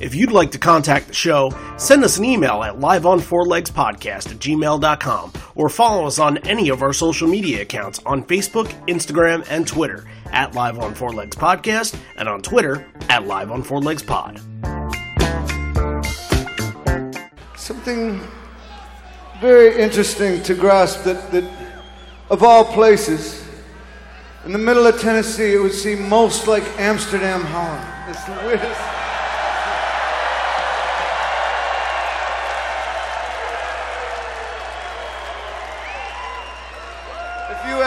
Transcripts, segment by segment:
If you'd like to contact the show, send us an email at liveonfourlegspodcast at gmail.com or follow us on any of our social media accounts on Facebook, Instagram, and Twitter at Live on Four Legs Podcast and on Twitter at Live on Four Legs Pod. Something very interesting to grasp that, that of all places, in the middle of Tennessee, it would seem most like Amsterdam, Holland. It's the weirdest.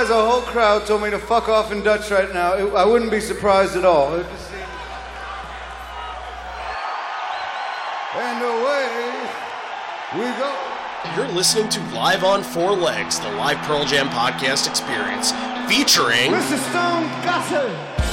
As a whole crowd, told me to fuck off in Dutch right now, it, I wouldn't be surprised at all. It just seem... And away we go. You're listening to Live on Four Legs, the live Pearl Jam podcast experience, featuring Mr. Stone Gossard.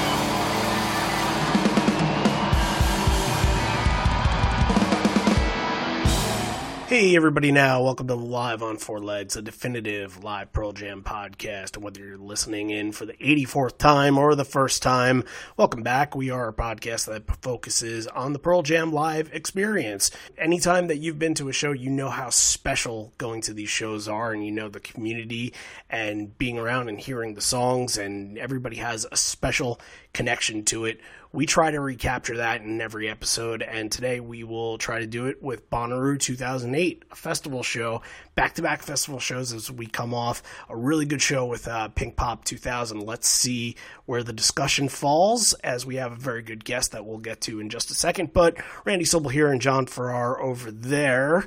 Hey, everybody, now, welcome to Live on Four Legs, a definitive live Pearl Jam podcast. Whether you're listening in for the 84th time or the first time, welcome back. We are a podcast that focuses on the Pearl Jam live experience. Anytime that you've been to a show, you know how special going to these shows are, and you know the community and being around and hearing the songs, and everybody has a special connection to it. We try to recapture that in every episode, and today we will try to do it with Bonnaroo 2008, a festival show, back to back festival shows as we come off a really good show with uh, Pinkpop 2000. Let's see where the discussion falls, as we have a very good guest that we'll get to in just a second. But Randy Sobel here and John Farrar over there.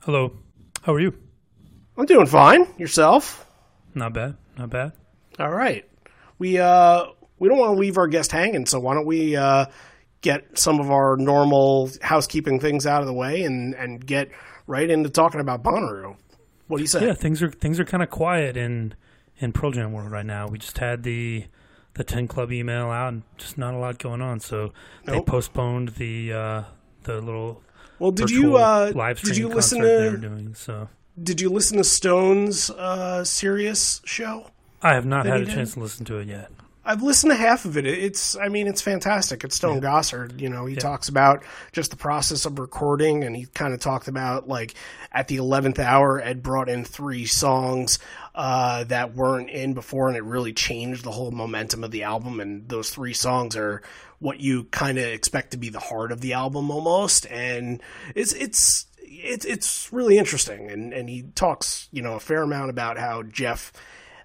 Hello. How are you? I'm doing fine. Yourself? Not bad. Not bad. All right. We uh we don't want to leave our guest hanging, so why don't we uh get some of our normal housekeeping things out of the way and and get right into talking about Bonnaroo. What do you say? Yeah, things are things are kind of quiet in in Pearl Jam world right now. We just had the the Ten Club email out, and just not a lot going on. So they Nope. postponed the uh, the little well, did you uh live did you listen concert they were to doing. So did you listen to Stone's uh Sirius show? I have not had a did? chance to listen to it yet. I've listened to half of it. It's, I mean, it's fantastic. It's Stone Gossard. You know, he talks about just the process of recording, and he kind of talked about like at the eleventh hour, Ed brought in three songs uh, that weren't in before, and it really changed the whole momentum of the album. And those three songs are what you kind of expect to be the heart of the album almost, and it's it's it's it's really interesting. And and he talks, you know, a fair amount about how Jeff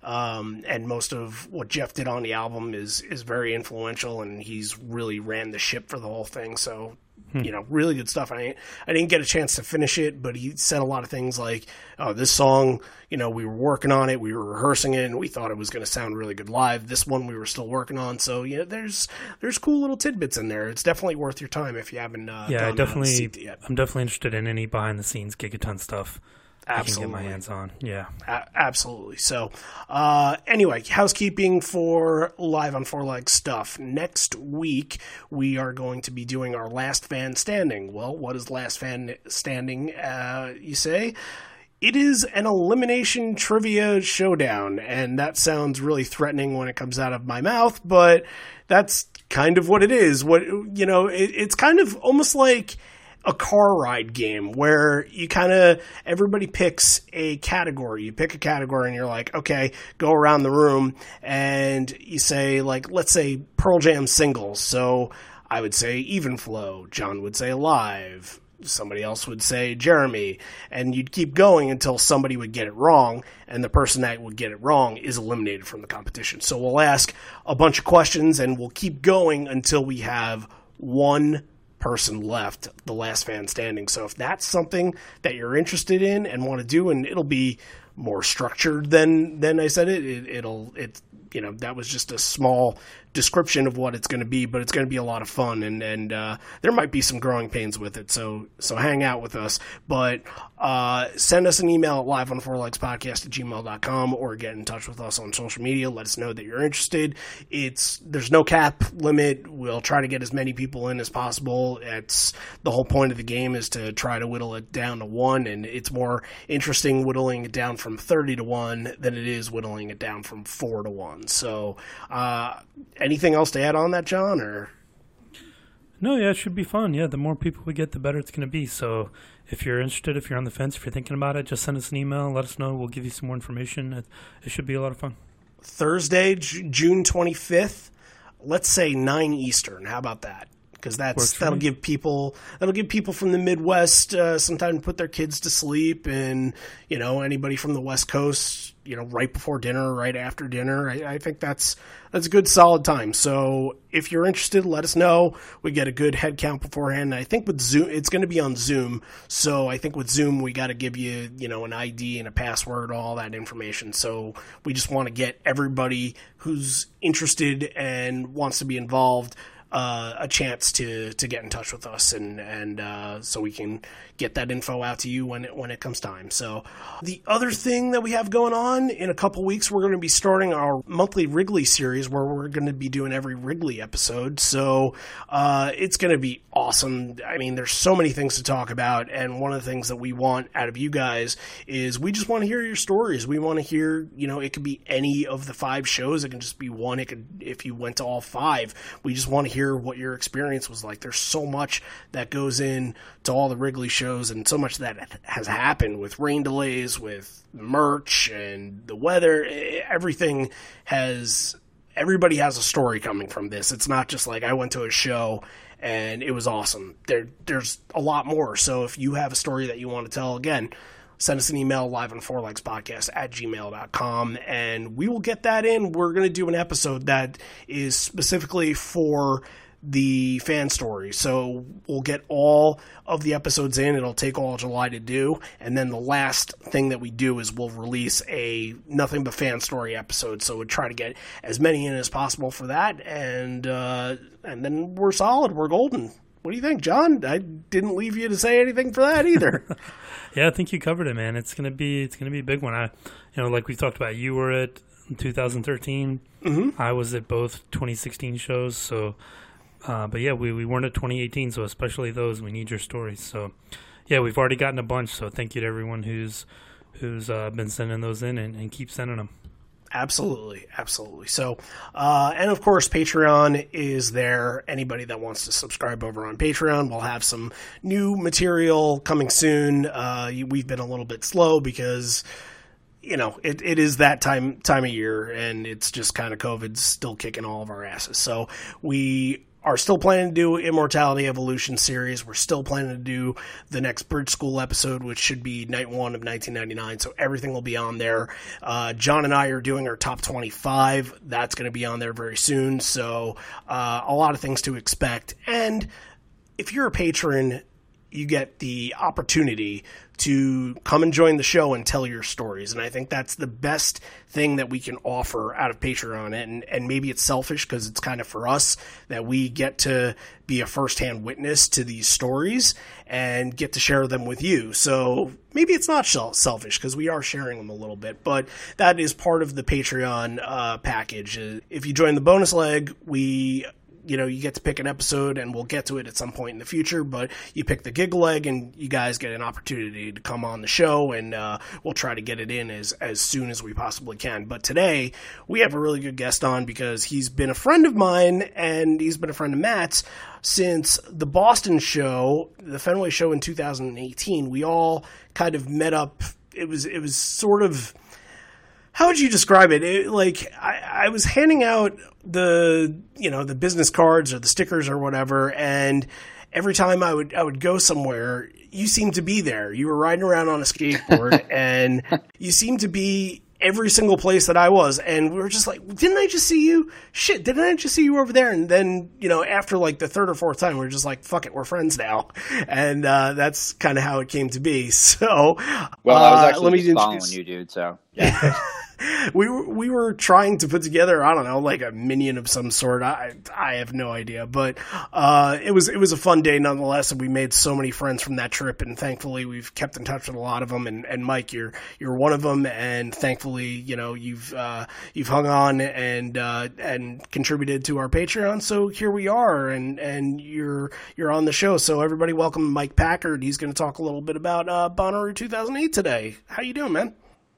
um, and most of what Jeff did on the album is is very influential, and he's really ran the ship for the whole thing. So, you know, really good stuff. I I didn't get a chance to finish it, but he said a lot of things like, "Oh, this song, you know, we were working on it, we were rehearsing it, and we thought it was going to sound really good live. This one we were still working on." So, yeah, there's there's cool little tidbits in there. It's definitely worth your time if you haven't. Uh, Yeah, I gone down and definitely. yet. I'm definitely interested in any behind the scenes Gigaton stuff. I can Absolutely. get my hands on. Yeah. A- absolutely. So, uh, anyway, housekeeping for live on four leg stuff. Next week, we are going to be doing our last fan standing. Well, what is last fan standing? Uh, you say? It is an elimination trivia showdown, and that sounds really threatening when it comes out of my mouth, but that's kind of what it is. What you know, it, it's kind of almost like a car ride game where you kind of everybody picks a category. You pick a category and you're like, okay, go around the room and you say like, let's say Pearl Jam singles. So I would say even flow. John would say live. somebody else would say Jeremy, and you'd keep going until somebody would get it wrong, and the person that would get it wrong is eliminated from the competition. So we'll ask a bunch of questions, and we'll keep going until we have one person left, the last fan standing. So if that's something that you're interested in and want to do, and it'll be more structured than than I said it, it it'll it you know that was just a small description of what it's going to be, but it's going to be a lot of fun, and and uh, there might be some growing pains with it. So so hang out with us, but uh, send us an email at live on four legs podcast at gmail.com or get in touch with us on social media. Let us know that you're interested. It's there's no cap limit. We'll try to get as many people in as possible. It's the whole point of the game is to try to whittle it down to one, and it's more interesting whittling it down from thirty to one than it is whittling it down from four to one. So. Uh, anything else to add on that, John? Or no, yeah, it should be fun. Yeah, the more people we get, the better it's going to be. So if you're interested, if you're on the fence, if you're thinking about it, just send us an email. Let us know. We'll give you some more information. It, it should be a lot of fun. Thursday, J- June 25th. Let's say nine Eastern. How about that? Because that's that'll give people that'll give people from the Midwest uh, some time to put their kids to sleep, and you know anybody from the West Coast you know, right before dinner, right after dinner. I, I, think that's that's a good solid time. So if you're interested, let us know. We get a good head count beforehand. I think with Zoom, it's going to be on Zoom. So I think with Zoom, we got to give you, you know, an ID and a password, all that information. So we just want to get everybody who's interested and wants to be involved uh, a chance to to get in touch with us and and uh, so we can get that info out to you when it when it comes time. So the other thing that we have going on in a couple weeks, we're going to be starting our monthly Wrigley series where we're going to be doing every Wrigley episode. So uh, it's going to be awesome. I mean, there's so many things to talk about, and one of the things that we want out of you guys is we just want to hear your stories. We want to hear, you know, it could be any of the five shows. It can just be one. It could if you went to all five. We just want to hear what your experience was like. There's so much that goes in to all the Wrigley shows, and so much that has happened with rain delays, with merch, and the weather. Everything has. Everybody has a story coming from this. It's not just like I went to a show and it was awesome. There, there's a lot more. So if you have a story that you want to tell, again, send us an email live on four legs podcast at gmail.com and we will get that in. We're going to do an episode that is specifically for the fan story. So we'll get all of the episodes in. It'll take all July to do, and then the last thing that we do is we'll release a nothing but fan story episode. So we'll try to get as many in as possible for that, and uh, and then we're solid. We're golden. What do you think, John? I didn't leave you to say anything for that either. yeah, I think you covered it, man. It's gonna be it's gonna be a big one. I, you know, like we talked about, you were at 2013. Mm-hmm. I was at both 2016 shows, so uh, but yeah, we, we weren't at 2018, so especially those, we need your stories. So yeah, we've already gotten a bunch. So thank you to everyone who's who's uh, been sending those in and, and keep sending them. Absolutely, absolutely. So, uh, and of course, Patreon is there. Anybody that wants to subscribe over on Patreon, we'll have some new material coming soon. Uh, we've been a little bit slow because you know, it, it is that time time of year, and it's just kind of COVID's still kicking all of our asses. So we are still planning to do Immortality Evolution series. We're still planning to do the next Bridge School episode, which should be night one of 1999. So everything will be on there. Uh, John and I are doing our top 25. That's going to be on there very soon. So uh, a lot of things to expect. And if you're a patron, you get the opportunity to come and join the show and tell your stories. And I think that's the best thing that we can offer out of Patreon. And, and maybe it's selfish because it's kind of for us that we get to be a firsthand witness to these stories and get to share them with you. So maybe it's not selfish because we are sharing them a little bit, but that is part of the Patreon uh, package. If you join the bonus leg, we you know, you get to pick an episode and we'll get to it at some point in the future, but you pick the gig leg and you guys get an opportunity to come on the show and uh, we'll try to get it in as, as soon as we possibly can. But today we have a really good guest on because he's been a friend of mine and he's been a friend of Matt's since the Boston show, the Fenway show in 2018. We all kind of met up. It was, it was sort of, how would you describe it? it like I, I, was handing out the you know the business cards or the stickers or whatever, and every time I would I would go somewhere, you seemed to be there. You were riding around on a skateboard, and you seemed to be every single place that I was, and we were just like, didn't I just see you? Shit, didn't I just see you over there? And then you know, after like the third or fourth time, we are just like, fuck it, we're friends now, and uh, that's kind of how it came to be. So, well, I was uh, actually let me following you, dude. So. Yeah. we were we were trying to put together I don't know like a minion of some sort. I I have no idea, but uh, it was it was a fun day nonetheless, and we made so many friends from that trip. And thankfully, we've kept in touch with a lot of them. And, and Mike, you're you're one of them, and thankfully, you know you've uh, you've hung on and uh, and contributed to our Patreon. So here we are, and and you're you're on the show. So everybody, welcome Mike Packard. He's going to talk a little bit about uh, Bonnaroo 2008 today. How you doing, man?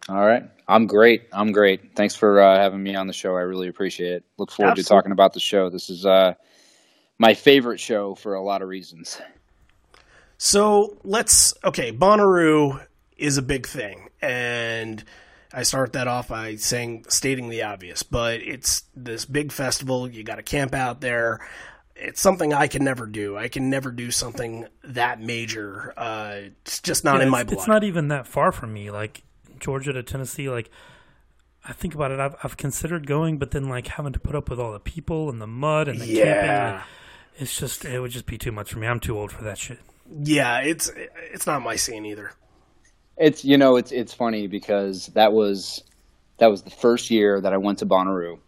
All right. I'm great. I'm great. Thanks for uh, having me on the show. I really appreciate it. Look forward Absolutely. to talking about the show. This is uh, my favorite show for a lot of reasons. So let's okay. Bonnaroo is a big thing, and I start that off by saying stating the obvious, but it's this big festival. You got to camp out there. It's something I can never do. I can never do something that major. Uh, it's just not yeah, in my blood. It's not even that far from me. Like Georgia to Tennessee, like I think about it, I've, I've considered going, but then like having to put up with all the people and the mud and the yeah. camping, it's just it would just be too much for me. I'm too old for that shit. Yeah, it's it's not my scene either. It's you know it's it's funny because that was that was the first year that I went to Bonnaroo,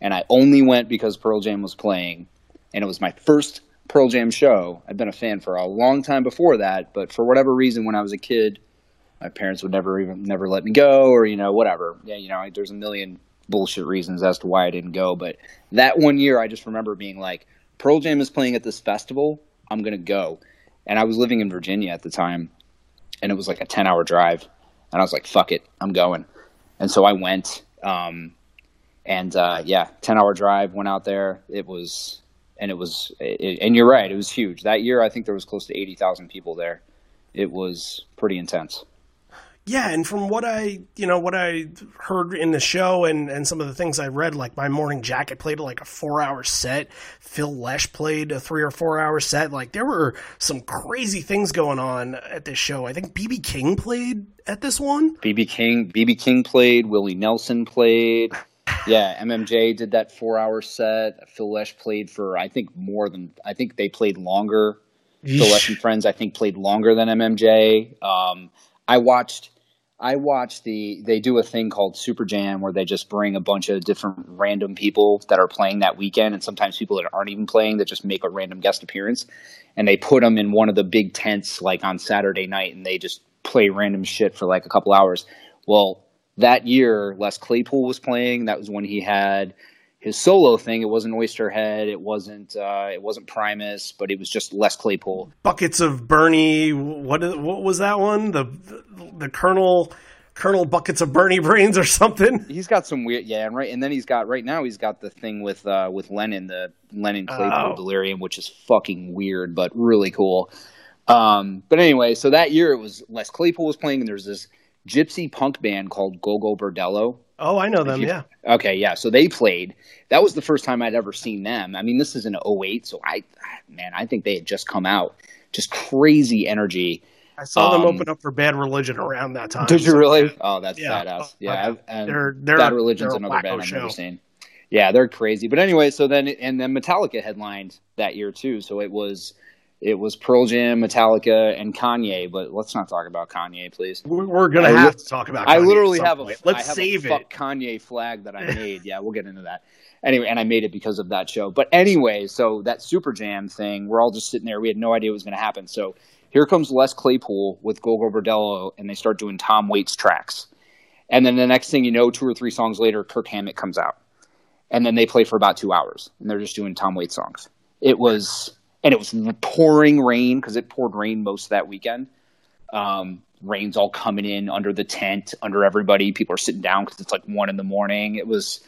and I only went because Pearl Jam was playing, and it was my first Pearl Jam show. I've been a fan for a long time before that, but for whatever reason, when I was a kid my parents would never even never let me go or you know whatever. Yeah you know there's a million bullshit reasons as to why i didn't go but that one year i just remember being like pearl jam is playing at this festival i'm gonna go. And i was living in virginia at the time and it was like a 10 hour drive and i was like fuck it i'm going. And so i went um, and uh, yeah 10 hour drive went out there. It was and it was it, and you're right it was huge. That year i think there was close to 80000 people there. It was pretty intense yeah, and from what I, you know, what I heard in the show and, and some of the things I read, like my morning jacket played like a four hour set. Phil Lesh played a three or four hour set. Like there were some crazy things going on at this show. I think BB King played at this one. BB King, BB King played. Willie Nelson played. Yeah, MMJ did that four hour set. Phil Lesh played for I think more than I think they played longer. Phil Lesh and friends I think played longer than MMJ. Um, I watched I watch the they do a thing called Super Jam where they just bring a bunch of different random people that are playing that weekend, and sometimes people that aren't even playing that just make a random guest appearance, and they put them in one of the big tents like on Saturday night, and they just play random shit for like a couple hours. Well, that year Les Claypool was playing. That was when he had his solo thing. It wasn't Oysterhead. It wasn't. Uh, it wasn't Primus. But it was just Les Claypool. Buckets of Bernie. What? What was that one? The the, the Colonel. Colonel buckets of Bernie brains or something. He's got some weird, yeah, and right, and then he's got right now he's got the thing with uh, with Lennon, the Lennon Claypool oh. Delirium, which is fucking weird but really cool. Um, but anyway, so that year it was Les Claypool was playing, and there's this gypsy punk band called Gogol Bordello, Oh, I know them. yeah. Okay, yeah. So they played. That was the first time I'd ever seen them. I mean, this is in 08, so I, man, I think they had just come out. Just crazy energy. I saw um, them open up for Bad Religion around that time. Did you so, really? Oh, that's yeah. badass. Yeah, they're, they're, Bad Religion's another band I've never seen. Yeah, they're crazy. But anyway, so then and then Metallica headlined that year too. So it was it was Pearl Jam, Metallica, and Kanye. But let's not talk about Kanye, please. We're, gonna I have li- to talk about. Kanye I literally have a. Let's have save a it. Kanye flag that I made. yeah, we'll get into that. Anyway, and I made it because of that show. But anyway, so that Super Jam thing, we're all just sitting there. We had no idea what was going to happen. So here comes Les Claypool with Gogol Bordello, and they start doing Tom Waits tracks. And then the next thing you know, two or three songs later, Kirk Hammett comes out. And then they play for about two hours, and they're just doing Tom Waits songs. It was and it was pouring rain because it poured rain most of that weekend. Um, rain's all coming in under the tent, under everybody. People are sitting down because it's like one in the morning. It was,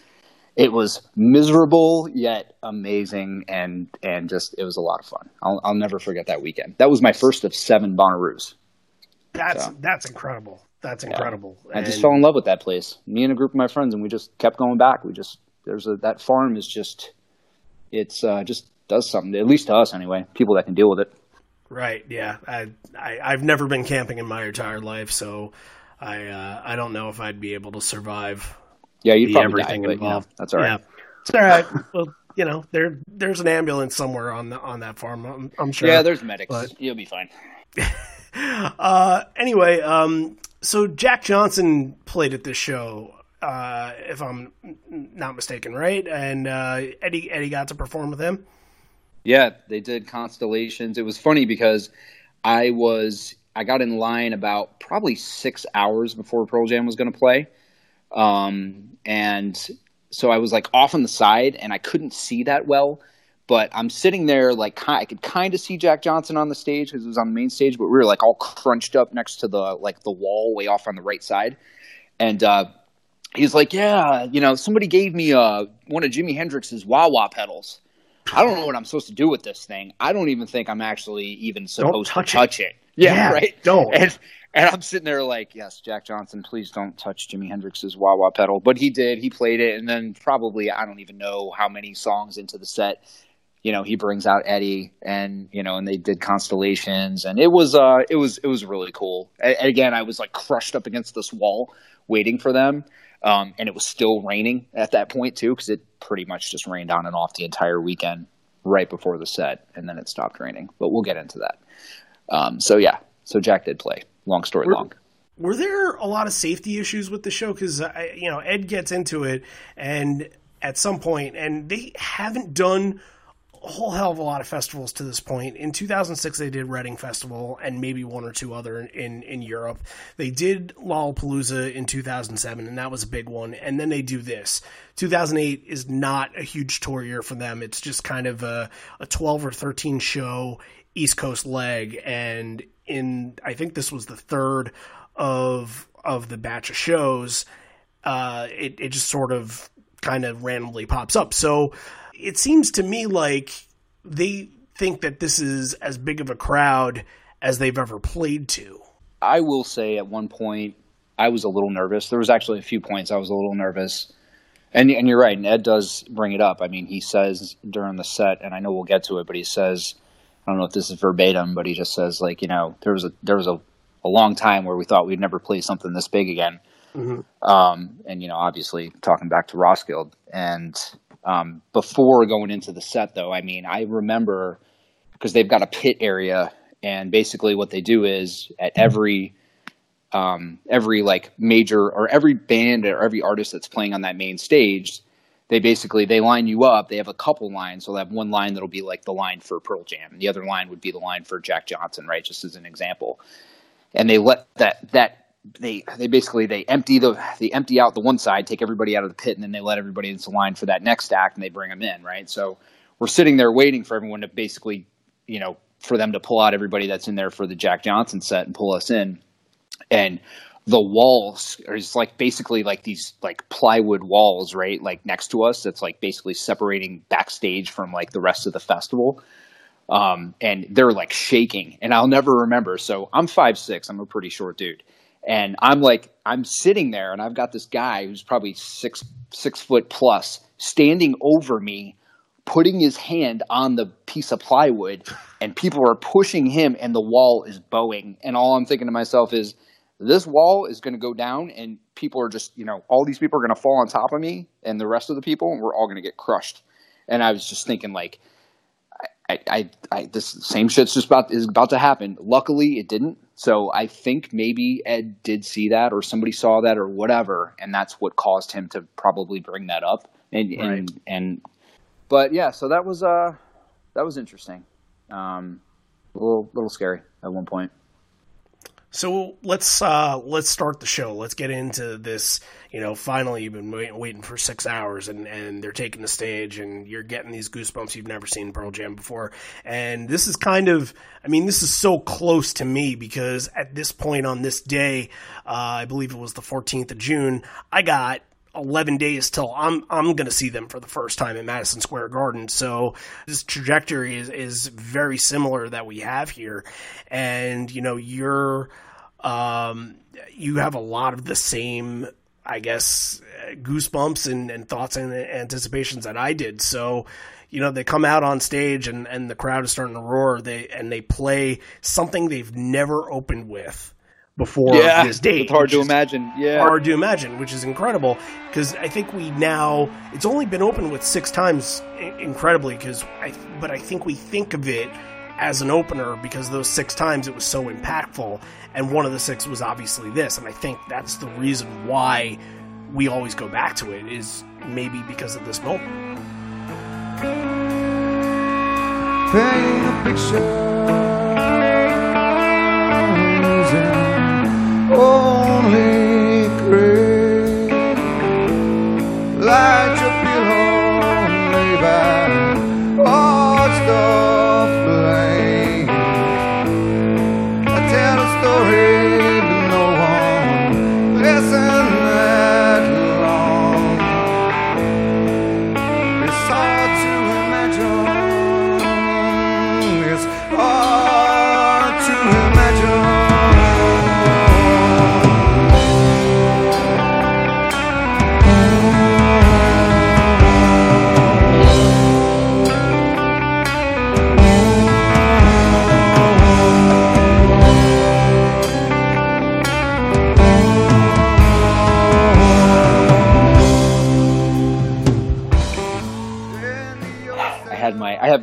it was miserable yet amazing, and and just it was a lot of fun. I'll I'll never forget that weekend. That was my first of seven Bonnaroos. That's so. that's incredible. That's incredible. Yeah. I just fell in love with that place. Me and a group of my friends, and we just kept going back. We just there's a that farm is just it's uh, just does something, at least to us anyway, people that can deal with it. right. Yeah, I, I I've never been camping in my entire life, so I uh, I don't know if I'd be able to survive. Yeah, you'd probably everything die, involved. You know, that's all right. Yeah. It's all right. well, you know, there there's an ambulance somewhere on the on that farm. I'm, I'm sure. Yeah, there's medics. But, You'll be fine. uh, anyway, um, so Jack Johnson played at this show, uh, if I'm not mistaken, right? And uh, Eddie Eddie got to perform with him. Yeah, they did constellations. It was funny because I was I got in line about probably six hours before Pearl Jam was going to play, um, and so I was like off on the side and I couldn't see that well. But I'm sitting there like I could kind of see Jack Johnson on the stage because it was on the main stage, but we were like all crunched up next to the like the wall way off on the right side, and uh, he's like, "Yeah, you know, somebody gave me uh, one of Jimi Hendrix's wah wah pedals." I don't know what I'm supposed to do with this thing. I don't even think I'm actually even supposed touch to touch it. it. Yeah, yeah, right. Don't. And, and I'm sitting there like, yes, Jack Johnson, please don't touch Jimi Hendrix's wah wah pedal. But he did. He played it, and then probably I don't even know how many songs into the set, you know, he brings out Eddie, and you know, and they did constellations, and it was uh, it was it was really cool. And again, I was like crushed up against this wall, waiting for them, um, and it was still raining at that point too, because it pretty much just rained on and off the entire weekend right before the set, and then it stopped raining. But we'll get into that. Um, so yeah, so Jack did play. Long story were, long. Were there a lot of safety issues with the show? Because you know Ed gets into it, and at some point, and they haven't done a whole hell of a lot of festivals to this point. In 2006, they did Reading Festival and maybe one or two other in, in Europe. They did Lollapalooza in 2007, and that was a big one. And then they do this. 2008 is not a huge tour year for them. It's just kind of a, a 12 or 13 show East Coast leg. And in, I think this was the third of of the batch of shows, uh, it, it just sort of kind of randomly pops up. So it seems to me like they think that this is as big of a crowd as they've ever played to. I will say at one point I was a little nervous. There was actually a few points I was a little nervous. And and you're right, and Ed does bring it up. I mean, he says during the set, and I know we'll get to it, but he says, I don't know if this is verbatim, but he just says like, you know, there was a there was a, a long time where we thought we'd never play something this big again. Mm-hmm. Um, and you know, obviously talking back to Roskilde, and um, before going into the set, though, I mean, I remember because they've got a pit area, and basically what they do is at every um, every like major or every band or every artist that's playing on that main stage, they basically they line you up. They have a couple lines. So they have one line that'll be like the line for Pearl Jam, and the other line would be the line for Jack Johnson, right? Just as an example. And they let that that they they basically they empty the they empty out the one side, take everybody out of the pit, and then they let everybody into line for that next act, and they bring them in, right? So we're sitting there waiting for everyone to basically, you know, for them to pull out everybody that's in there for the Jack Johnson set and pull us in, and the walls just like basically like these like plywood walls, right? Like next to us, that's like basically separating backstage from like the rest of the festival. Um, and they're like shaking, and I'll never remember. So I'm five six. I'm a pretty short dude and I'm like, I'm sitting there, and I've got this guy who's probably six six foot plus standing over me, putting his hand on the piece of plywood, and people are pushing him, and the wall is bowing. And all I'm thinking to myself is, this wall is going to go down, and people are just, you know, all these people are going to fall on top of me, and the rest of the people, and we're all going to get crushed. And I was just thinking, like, I, I, I, this same shit's just about is about to happen. Luckily, it didn't. So I think maybe Ed did see that, or somebody saw that, or whatever, and that's what caused him to probably bring that up. And right. and, and but yeah, so that was uh that was interesting. Um, a little little scary at one point. So let's uh, let's start the show. Let's get into this. You know, finally you've been wait- waiting for six hours, and, and they're taking the stage, and you're getting these goosebumps you've never seen Pearl Jam before. And this is kind of, I mean, this is so close to me because at this point on this day, uh, I believe it was the 14th of June, I got 11 days till I'm I'm going to see them for the first time in Madison Square Garden. So this trajectory is is very similar that we have here, and you know you're um, you have a lot of the same I guess, goosebumps and, and thoughts and anticipations that I did. So, you know, they come out on stage and, and the crowd is starting to roar. They and they play something they've never opened with before yeah, this date. It's hard to imagine. Yeah, hard to imagine, which is incredible because I think we now it's only been open with six times, incredibly. Because I, but I think we think of it as an opener because those six times it was so impactful, and one of the six was obviously this, and I think that's the reason why we always go back to it is maybe because of this moment. Paint a picture only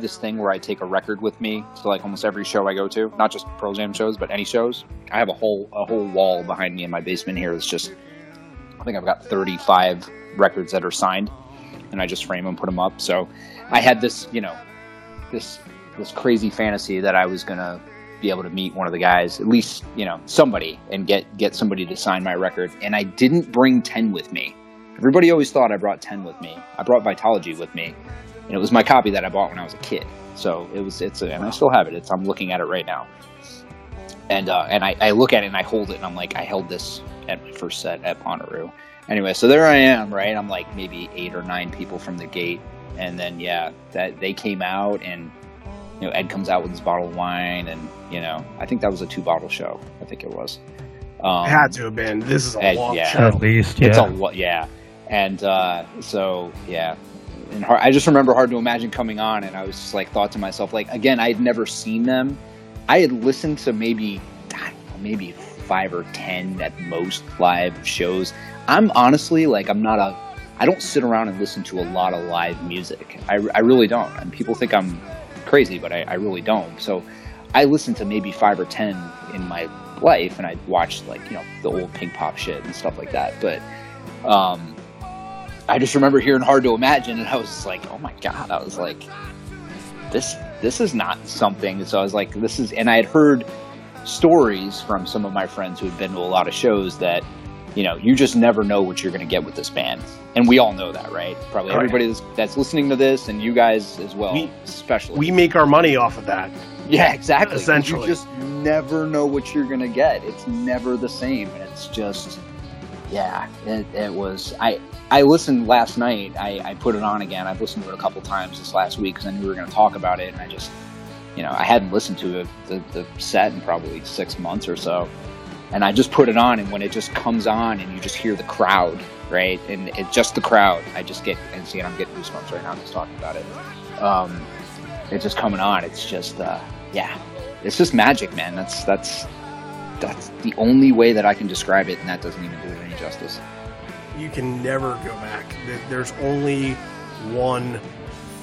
have this thing where I take a record with me to like almost every show I go to, not just Pearl Jam shows, but any shows. I have a whole a whole wall behind me in my basement here that's just I think I've got 35 records that are signed and I just frame them, put them up. So I had this, you know, this this crazy fantasy that I was going to be able to meet one of the guys, at least, you know, somebody and get get somebody to sign my record and I didn't bring 10 with me. Everybody always thought I brought 10 with me. I brought Vitology with me and it was my copy that I bought when I was a kid. So it was it's a, and I still have it. It's I'm looking at it right now, and uh, and I, I look at it and I hold it and I'm like I held this at my first set at Bonnaroo. Anyway, so there I am, right? I'm like maybe eight or nine people from the gate, and then yeah, that they came out and you know Ed comes out with his bottle of wine and you know I think that was a two bottle show. I think it was. Um, It had to have been. This is a Ed, long yeah. show. At least, yeah. it's a lo- yeah, and uh, so yeah, and hard, I just remember hard to imagine coming on, and I was just like thought to myself like again I had never seen them. I had listened to maybe know, maybe five or ten at most live shows. I'm honestly like I'm not a I don't sit around and listen to a lot of live music. I, I really don't, and people think I'm crazy, but I, I really don't. So I listened to maybe five or ten in my life, and I watched like you know the old Pinkpop shit and stuff like that. But um, I just remember hearing "Hard to Imagine," and I was like, "Oh my god!" I was like, "This this is not something." So I was like, "This is," and I had heard stories from some of my friends who had been to a lot of shows that you know you just never know what you're going to get with this band, and we all know that, right? Probably Oh, yeah. everybody that's, that's listening to this, and you guys as well, We- especially. We make our money off of that. Yeah, exactly Essentially. you just never know what you're gonna get. It's never the same, and it's just, yeah. It, it was. I I listened last night. I, I put it on again. I've listened to it a couple times this last week because I knew we were gonna talk about it, and I just, you know, I hadn't listened to it, the the set in probably six months or so, and I just put it on, and when it just comes on, and you just hear the crowd, right, and it's just the crowd. I just get and see, and I'm getting goosebumps right now just talking about it. Um, it's just coming on. It's just, uh, yeah, it's just magic, man. That's that's that's the only way that I can describe it, and that doesn't even do it any justice. You can never go back. There's only one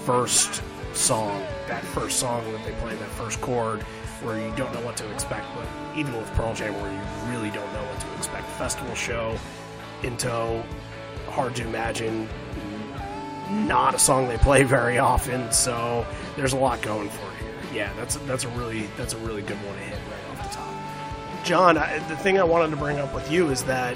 first song. That first song that they play, that first chord, where you don't know what to expect. But even with Pearl Jam, where you really don't know what to expect. Festival show, into hard to imagine. Not a song they play very often, so there's a lot going for it here. Yeah, that's that's a really that's a really good one to hit John, I, the thing I wanted to bring up with you is that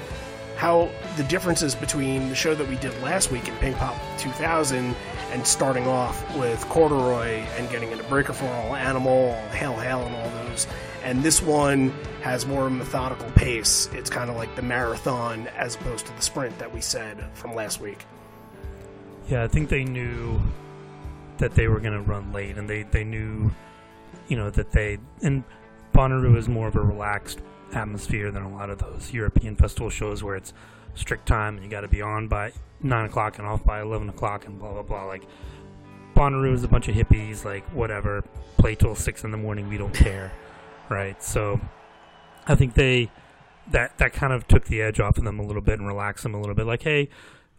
how the differences between the show that we did last week in Pinkpop 2000 and starting off with Corduroy and getting into Breakerfall Animal, Hail Hail, and all those. And this one has more methodical pace. It's kind of like the marathon as opposed to the sprint that we said from last week. Yeah, I think they knew that they were going to run late, and they, they knew, you know, that they and Bonnaroo is more of a relaxed atmosphere than a lot of those European festival shows where it's strict time and you got to be on by nine o'clock and off by eleven o'clock and blah blah blah. Like Bonnaroo is a bunch of hippies, like whatever, play till six in the morning, we don't care, right? So I think they that that kind of took the edge off of them a little bit and relaxed them a little bit. Like, hey,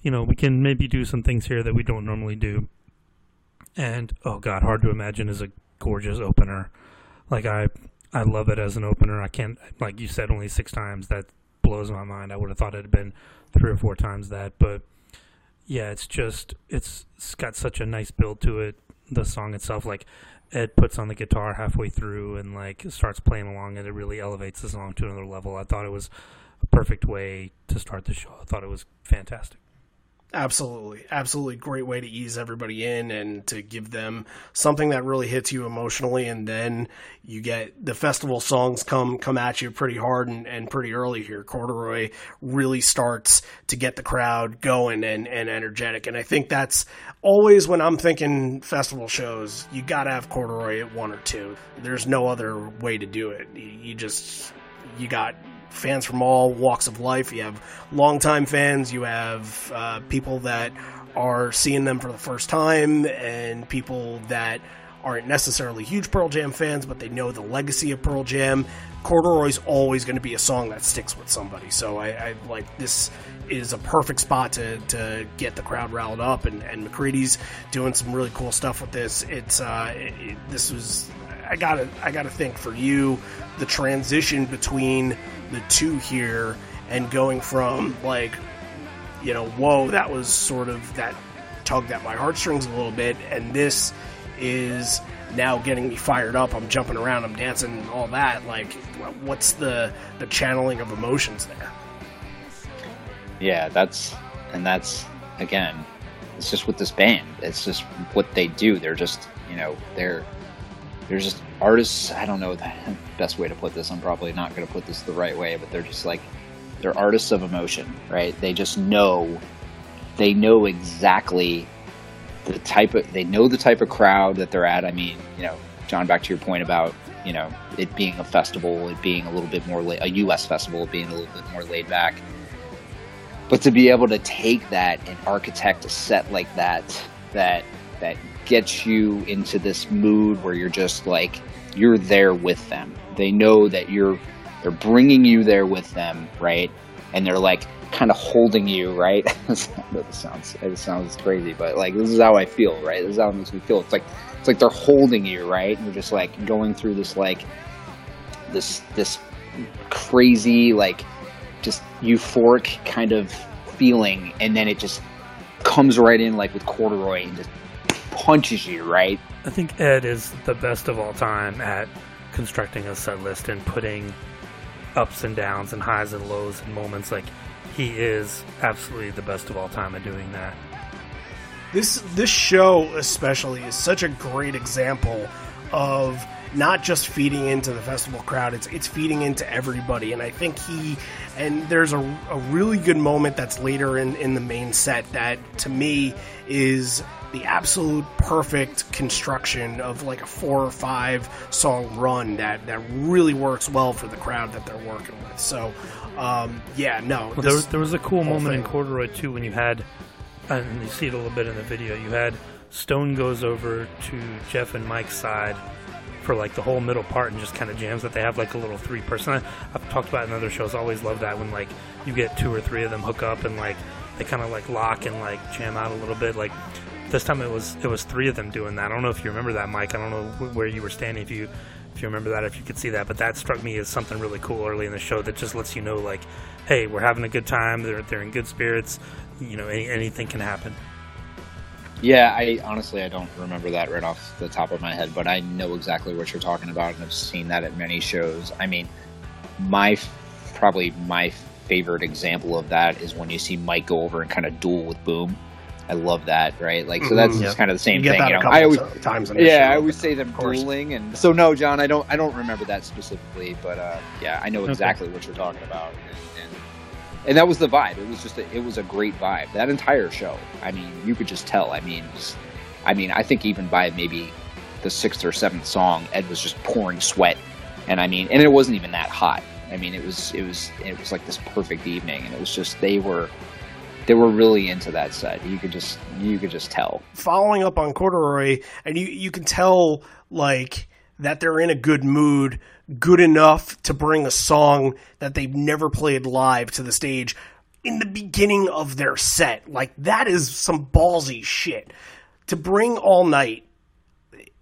you know, we can maybe do some things here that we don't normally do. And oh god, hard to imagine is a gorgeous opener. Like I I love it as an opener. I can't like you said only six times. That blows my mind. I would have thought it had been three or four times that, but yeah, it's just it's, it's got such a nice build to it. The song itself, like Ed puts on the guitar halfway through and like starts playing along, and it really elevates the song to another level. I thought it was a perfect way to start the show. I thought it was fantastic. Absolutely. Absolutely great way to ease everybody in and to give them something that really hits you emotionally and then you get the festival songs come come at you pretty hard and, and pretty early here. Corduroy really starts to get the crowd going and, and energetic. And I think that's always when I'm thinking festival shows, you gotta have corduroy at one or two. There's no other way to do it. You just you got fans from all walks of life. You have longtime fans, you have uh, people that are seeing them for the first time, and people that aren't necessarily huge Pearl Jam fans, but they know the legacy of Pearl Jam. Corduroy's always going to be a song that sticks with somebody. So I, I, like this is a perfect spot to, to get the crowd riled up, and, and McCready's doing some really cool stuff with this. It's uh, it, this was I gotta I gotta think for you the transition between the two here and going from like you know whoa that was sort of that tugged at my heartstrings a little bit and this is now getting me fired up. I'm jumping around i'm dancing all that. Like what's the the channeling of emotions there? Yeah that's and that's again it's just with this band. It's just what they do. They're just you know they're there's just artists. I don't know the best way to put this. I'm probably not going to put this the right way, but they're just like they're artists of emotion, right? They just know they know exactly the type of they know the type of crowd that they're at. I mean, you know, John, back to your point about you know it being a festival, it being a little bit more la- a U.S. festival, being a little bit more laid back. But to be able to take that and architect a set like that, that that gets you into this mood where you're just like you're there with them. They know that you're they're bringing you there with them, right? And they're like kind of holding you, right? that sounds it sounds crazy, but like this is how I feel, right? This is how it makes me feel. It's like it's like they're holding you, right? And you're just like going through this like this this crazy like just euphoric kind of feeling and then it just comes right in like with corduroy and just punches you, right? I think Ed is the best of all time at constructing a set list and putting ups and downs and highs and lows and moments. Like he is absolutely the best of all time at doing that. This this show especially is such a great example of not just feeding into the festival crowd, it's it's feeding into everybody. And I think he and there's a, a really good moment that's later in, in the main set that to me is the absolute perfect construction of like a four or five song run that, that really works well for the crowd that they're working with. So, um, yeah, no. Well, there, was, there was a cool moment thing. in Corduroy too when you had, and you see it a little bit in the video. You had Stone goes over to Jeff and Mike's side for like the whole middle part and just kind of jams that they have like a little three person. I've talked about in other shows. I always love that when like you get two or three of them hook up and like they kind of like lock and like jam out a little bit. Like this time it was it was three of them doing that. I don't know if you remember that, Mike. I don't know where you were standing. If you if you remember that, if you could see that, but that struck me as something really cool early in the show that just lets you know, like, hey, we're having a good time. They're they're in good spirits. You know, any, anything can happen. Yeah, I honestly I don't remember that right off the top of my head, but I know exactly what you're talking about, and I've seen that at many shows. I mean, my probably my favorite example of that is when you see Mike go over and kind of duel with Boom I love that, right? Like, so that's mm-hmm. just kind of the same you thing. you know, I always times yeah, I always say them dueling, and so no, John, I don't, I don't remember that specifically, but uh, yeah, I know exactly okay. what you're talking about, and, and, and, that was the vibe. It was just, a, it was a great vibe. That entire show, I mean, you could just tell. I mean, just, I mean, I think even by maybe the sixth or seventh song, Ed was just pouring sweat, and I mean, and it wasn't even that hot. I mean, it was it was it was like this perfect evening, and it was just they were they were really into that set. You could just you could just tell. Following up on Corduroy, and you you can tell like that they're in a good mood, good enough to bring a song that they've never played live to the stage in the beginning of their set. Like that is some ballsy shit to bring all night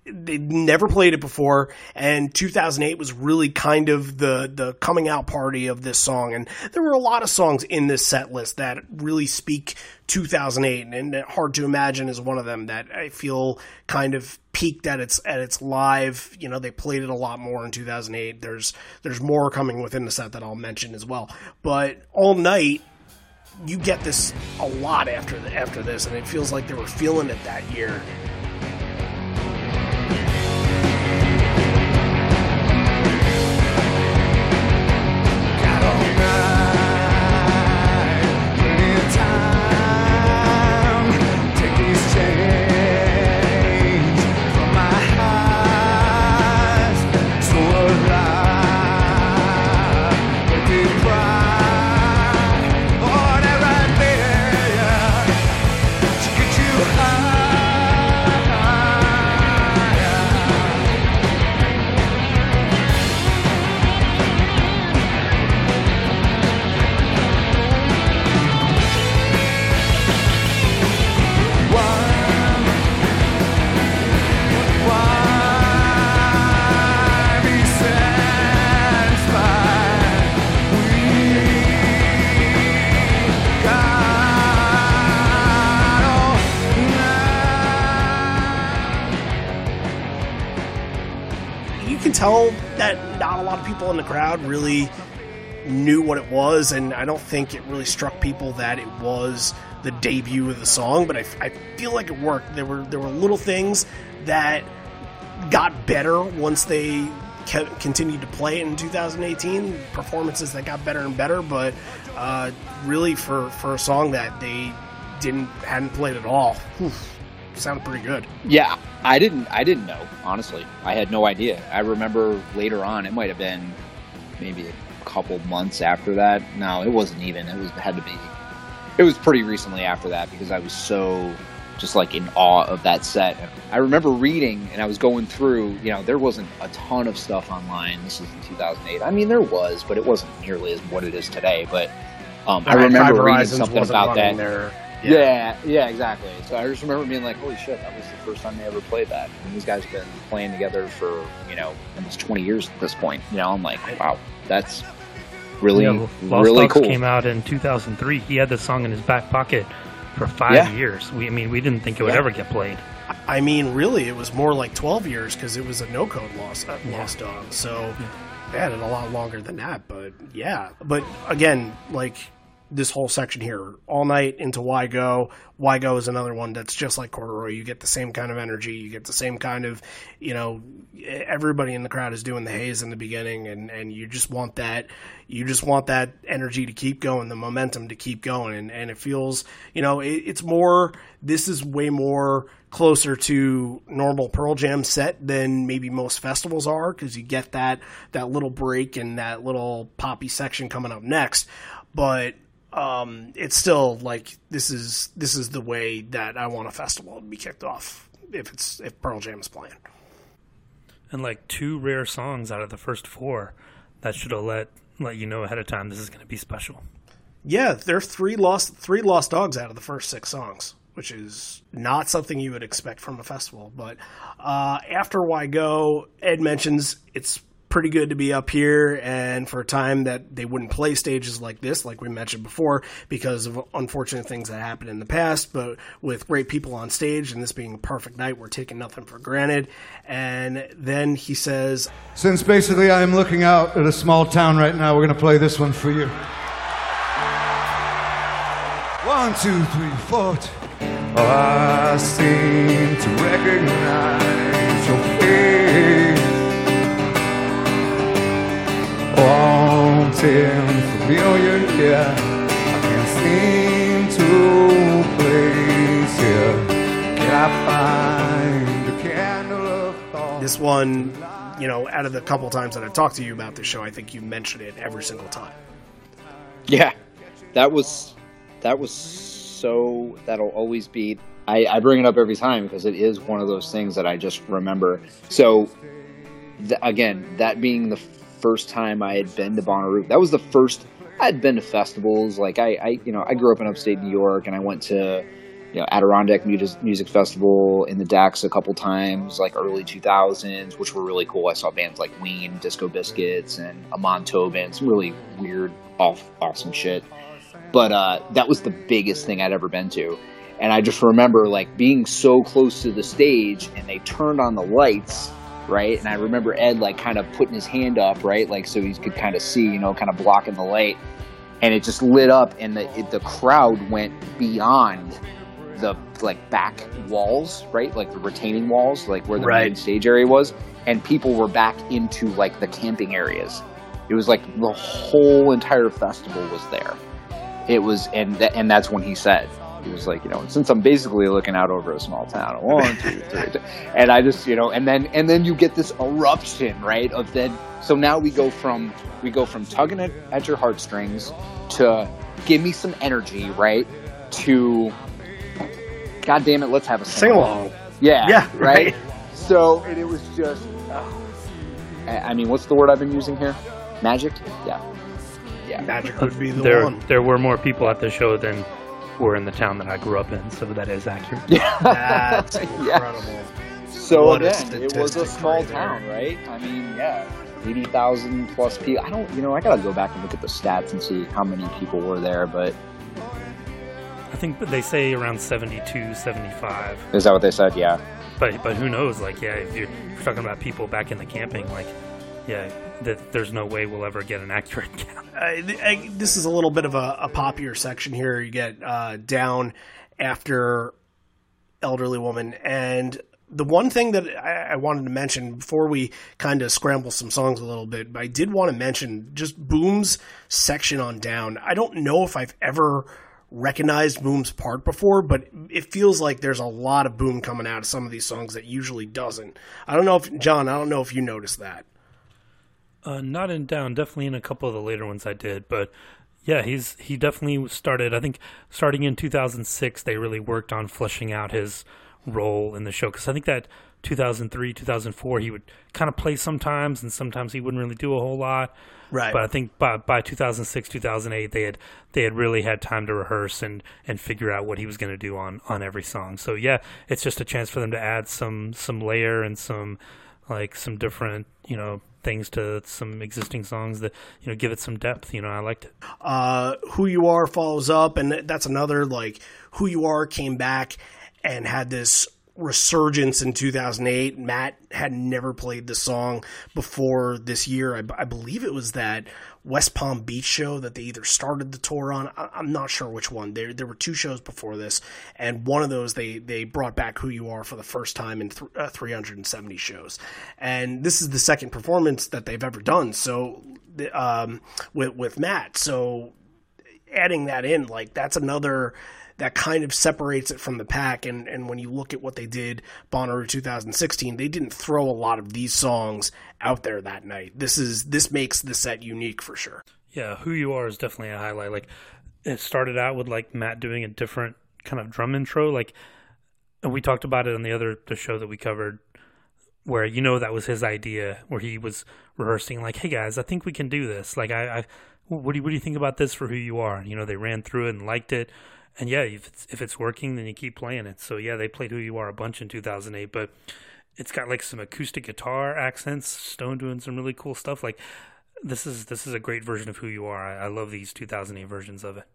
they'd never played it before and 2008 was really kind of the the coming out party of this song and there were a lot of songs in this set list that really speak 2008 and hard to imagine is one of them that I feel kind of peaked at its at its live. You know they played it a lot more in 2008 there's there's more coming within the set that I'll mention as well. But all night you get this a lot after the, after this and it feels like they were feeling it that year in the crowd really knew what it was, and I don't think it really struck people that it was the debut of the song. But I, I feel like it worked. There were there were little things that got better once they kept, continued to play it in 2018. Performances that got better and better, but uh, really for for a song that they didn't hadn't played at all. Whew sounded pretty good. Yeah, I didn't. I didn't know. Honestly, I had no idea. I remember later on. It might have been maybe a couple months after that. No, it wasn't even. It was it had to be. It was pretty recently after that because I was so just like in awe of that set. I remember reading and I was going through. You know, there wasn't a ton of stuff online. This is in 2008. I mean, there was, but it wasn't nearly as what it is today. But um, I remember reading something about that. There yeah. yeah. yeah, exactly. So I just remember being like, "Holy shit, that was the first time they ever played that." And these guys have been playing together for you know almost twenty years at this point. You know, I'm like, wow, that's really yeah, Lost really Dogs cool. Came out in 2003. He had the song in his back pocket for five yeah. years. We, I mean, we didn't think it would yeah. ever get played. I mean, really, it was more like 12 years because it was a no code lost uh, lost dog. So they had it a lot longer than that. But yeah, but again, like this whole section here all night into Why Go. Why Go is another one that's just like Corduroy. You get the same kind of energy. You get the same kind of, you know, everybody in the crowd is doing the haze in the beginning, and and you just want that. You just want that energy to keep going, the momentum to keep going, and and it feels, you know, it, it's more. This is way more closer to normal Pearl Jam set than maybe most festivals are because you get that that little break and that little poppy section coming up next. But um, it's still like this is this is the way that I want a festival to be kicked off if it's if Pearl Jam is playing. And like two rare songs out of the first four, that should have let let you know ahead of time this is going to be special. Yeah, there are three lost three lost dogs out of the first six songs, which is not something you would expect from a festival. But uh, after Why Go, Ed mentions it's pretty good to be up here and for a time that they wouldn't play stages like this, like we mentioned before, because of unfortunate things that happened in the past. But with great people on stage and this being a perfect night, we're taking nothing for granted. And then he says, Since basically I'm looking out at a small town right now, we're going to play this one for you. One, two, three, four. Oh, I seem to recognize haunting, familiar, yeah. I can't seem to place Can I find the candle of This one, you know, out of the couple times that I've talked to you about this show, I think you mentioned it every single time. Yeah, that was that was so that'll always be. I, I bring it up every time because it is one of those things that I just remember. So th- again, that being the first time I had been to Bonnaroo, that was the first I'd been to festivals. Like I, I, you know, I grew up in upstate New York, and I went to you know Adirondack Music, Music Festival in the Dax a couple times, like early 2000s, which were really cool. I saw bands like Ween, Disco Biscuits, and Amon Tobin, some really weird, off, awesome shit. But uh, that was the biggest thing I'd ever been to. And I just remember like being so close to the stage, and they turned on the lights, right? And I remember Ed like kind of putting his hand up, right, like so he could kind of see, you know, kind of blocking the light, and it just lit up, and the it, the crowd went beyond the like back walls, right, like the retaining walls, like where the Right. main stage area was, and people were back into like the camping areas. It was like the whole entire festival was there. It was, and th- and that's when he said he was like, you know, since I'm basically looking out over a small town, one, two, three, two, and I just, you know, and then and then you get this eruption, right? Of then, so now we go from we go from tugging at, at your heartstrings to give me some energy, right? To God damn it, let's have a Sing along. Yeah, Yeah, right. right. So and it was just, oh. I I mean, what's the word I've been using here? Magic. Yeah, yeah. Magic would be the there, one. there were more people at the show than were in the town that I grew up in, so that is accurate. That's Yeah. So What again, it was a small right town, right? I mean, yeah, eighty thousand plus people. I don't, you know, I gotta go back and look at the stats and see how many people were there. But I think they say around 72, 75. is that what they said? Yeah. But but who knows? Like, yeah, if you're, if you're talking about people back in the camping, like, yeah, that there's no way we'll ever get an accurate count. I, I, this is a little bit of a, a section here. You get uh, down after elderly woman, and the one thing that I, I wanted to mention before we kind of scramble some songs a little bit, but I did want to mention just Boom's section on down. I don't know if I've ever recognized Boom's part before, but it feels like there's a lot of Boom coming out of some of these songs that usually doesn't. I don't know if John. I don't know if you noticed that. Uh, not in down, definitely in a couple of the later ones I did, but yeah, he's he definitely started. I think starting in 2006, they really worked on fleshing out his role in the show because I think that 2003, 2004, he would kind of play sometimes, and sometimes he wouldn't really do a whole lot. Right. But I think by by 2006, 2008, they had they had really had time to rehearse and and figure out what he was going to do on on every song. So yeah, it's just a chance for them to add some some layer and some like some different you know things to some existing songs that you know give it some depth. You know, I liked it. uh, who you are follows up and that's another like who you are came back and had this resurgence in 2008 matt had never played the song before this year. I, I believe it was that west palm beach show that they either started the tour on. I, i'm not sure which one. There, there were two shows before this and one of those they they brought back who you are for the first time in th- uh, 370 shows. And this is the second performance that they've ever done so um, with with matt. So adding that in, like that's another that kind of separates it from the pack. And, and when you look at what they did, Bonnaroo 2016, they didn't throw a lot of these songs out there that night. This is this makes the set unique for sure. Yeah, who you are is definitely a highlight. Like it started out with like Matt doing a different kind of drum intro. Like and we talked about it on the other the show that we covered where you know that was his idea where he was rehearsing like hey guys i think we can do this like i, I what do you what do you think about this for who you are and you know they ran through it and liked it and yeah if it's if it's working then you keep playing it. So yeah they played who you are a bunch in 2008 but it's got like some acoustic guitar accents stone doing some really cool stuff. Like this is this is a great version of who you are. I, I love these 2008 versions of it.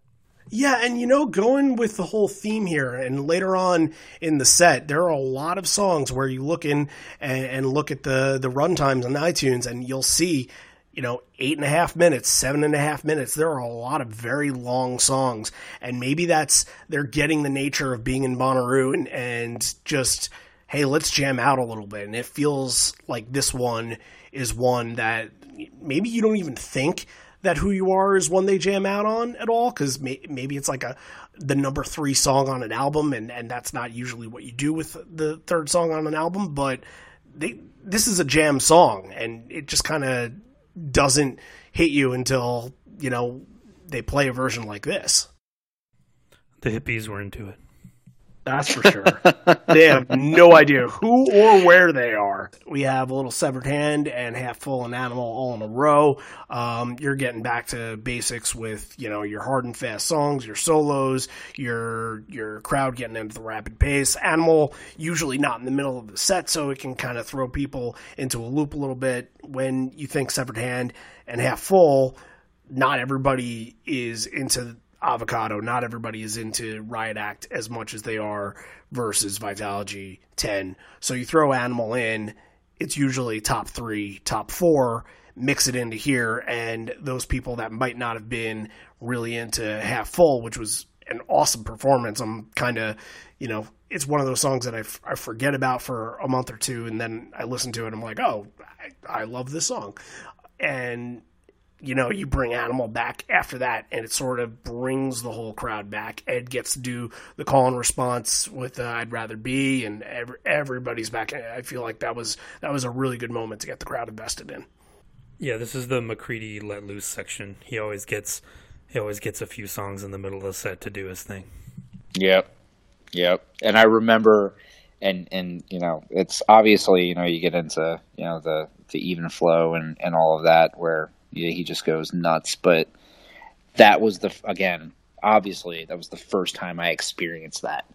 Yeah, and you know, going with the whole theme here, and later on in the set, there are a lot of songs where you look in and, and look at the the run times on iTunes, and you'll see, you know, eight and a half minutes, seven and a half minutes. There are a lot of very long songs, and maybe that's they're getting the nature of being in Bonnaroo and and just hey, let's jam out a little bit, and it feels like this one is one that maybe you don't even think that who you are is one they jam out on at all because may, maybe it's like a the number three song on an album and and that's not usually what you do with the third song on an album but they this is a jam song, and it just kind of doesn't hit you until you know they play a version like this. The hippies were into it. That's for sure. they have no idea who or where they are. We have a little severed hand and half full and animal all in a row. Um, you're getting back to basics with you know your hard and fast songs, your solos, your your crowd getting into the rapid pace. Animal usually not in the middle of the set, so it can kind of throw people into a loop a little bit. When you think severed hand and half full, not everybody is into avocado. Not everybody is into Riot Act as much as they are versus Vitalogy 10. So you throw Animal in, it's usually top three, top four, mix it into here, and those people that might not have been really into Half Full, which was an awesome performance. I'm kind of, you know, it's one of those songs that I, f- I forget about for a month or two, and then I listen to it, and I'm like, oh, I, I love this song. And you know, you bring Animal back after that, and it sort of brings the whole crowd back. Ed gets to do the call and response with uh, "I'd rather be," and every, everybody's back. I feel like that was that was a really good moment to get the crowd invested in. Yeah, this is the McCready let loose section. He always gets he always gets a few songs in the middle of the set to do his thing. Yep, yep. And I remember, and and you know, it's obviously you know you get into you know the the even flow and and all of that where yeah, he just goes nuts. But that was the again, obviously, that was the first time I experienced that.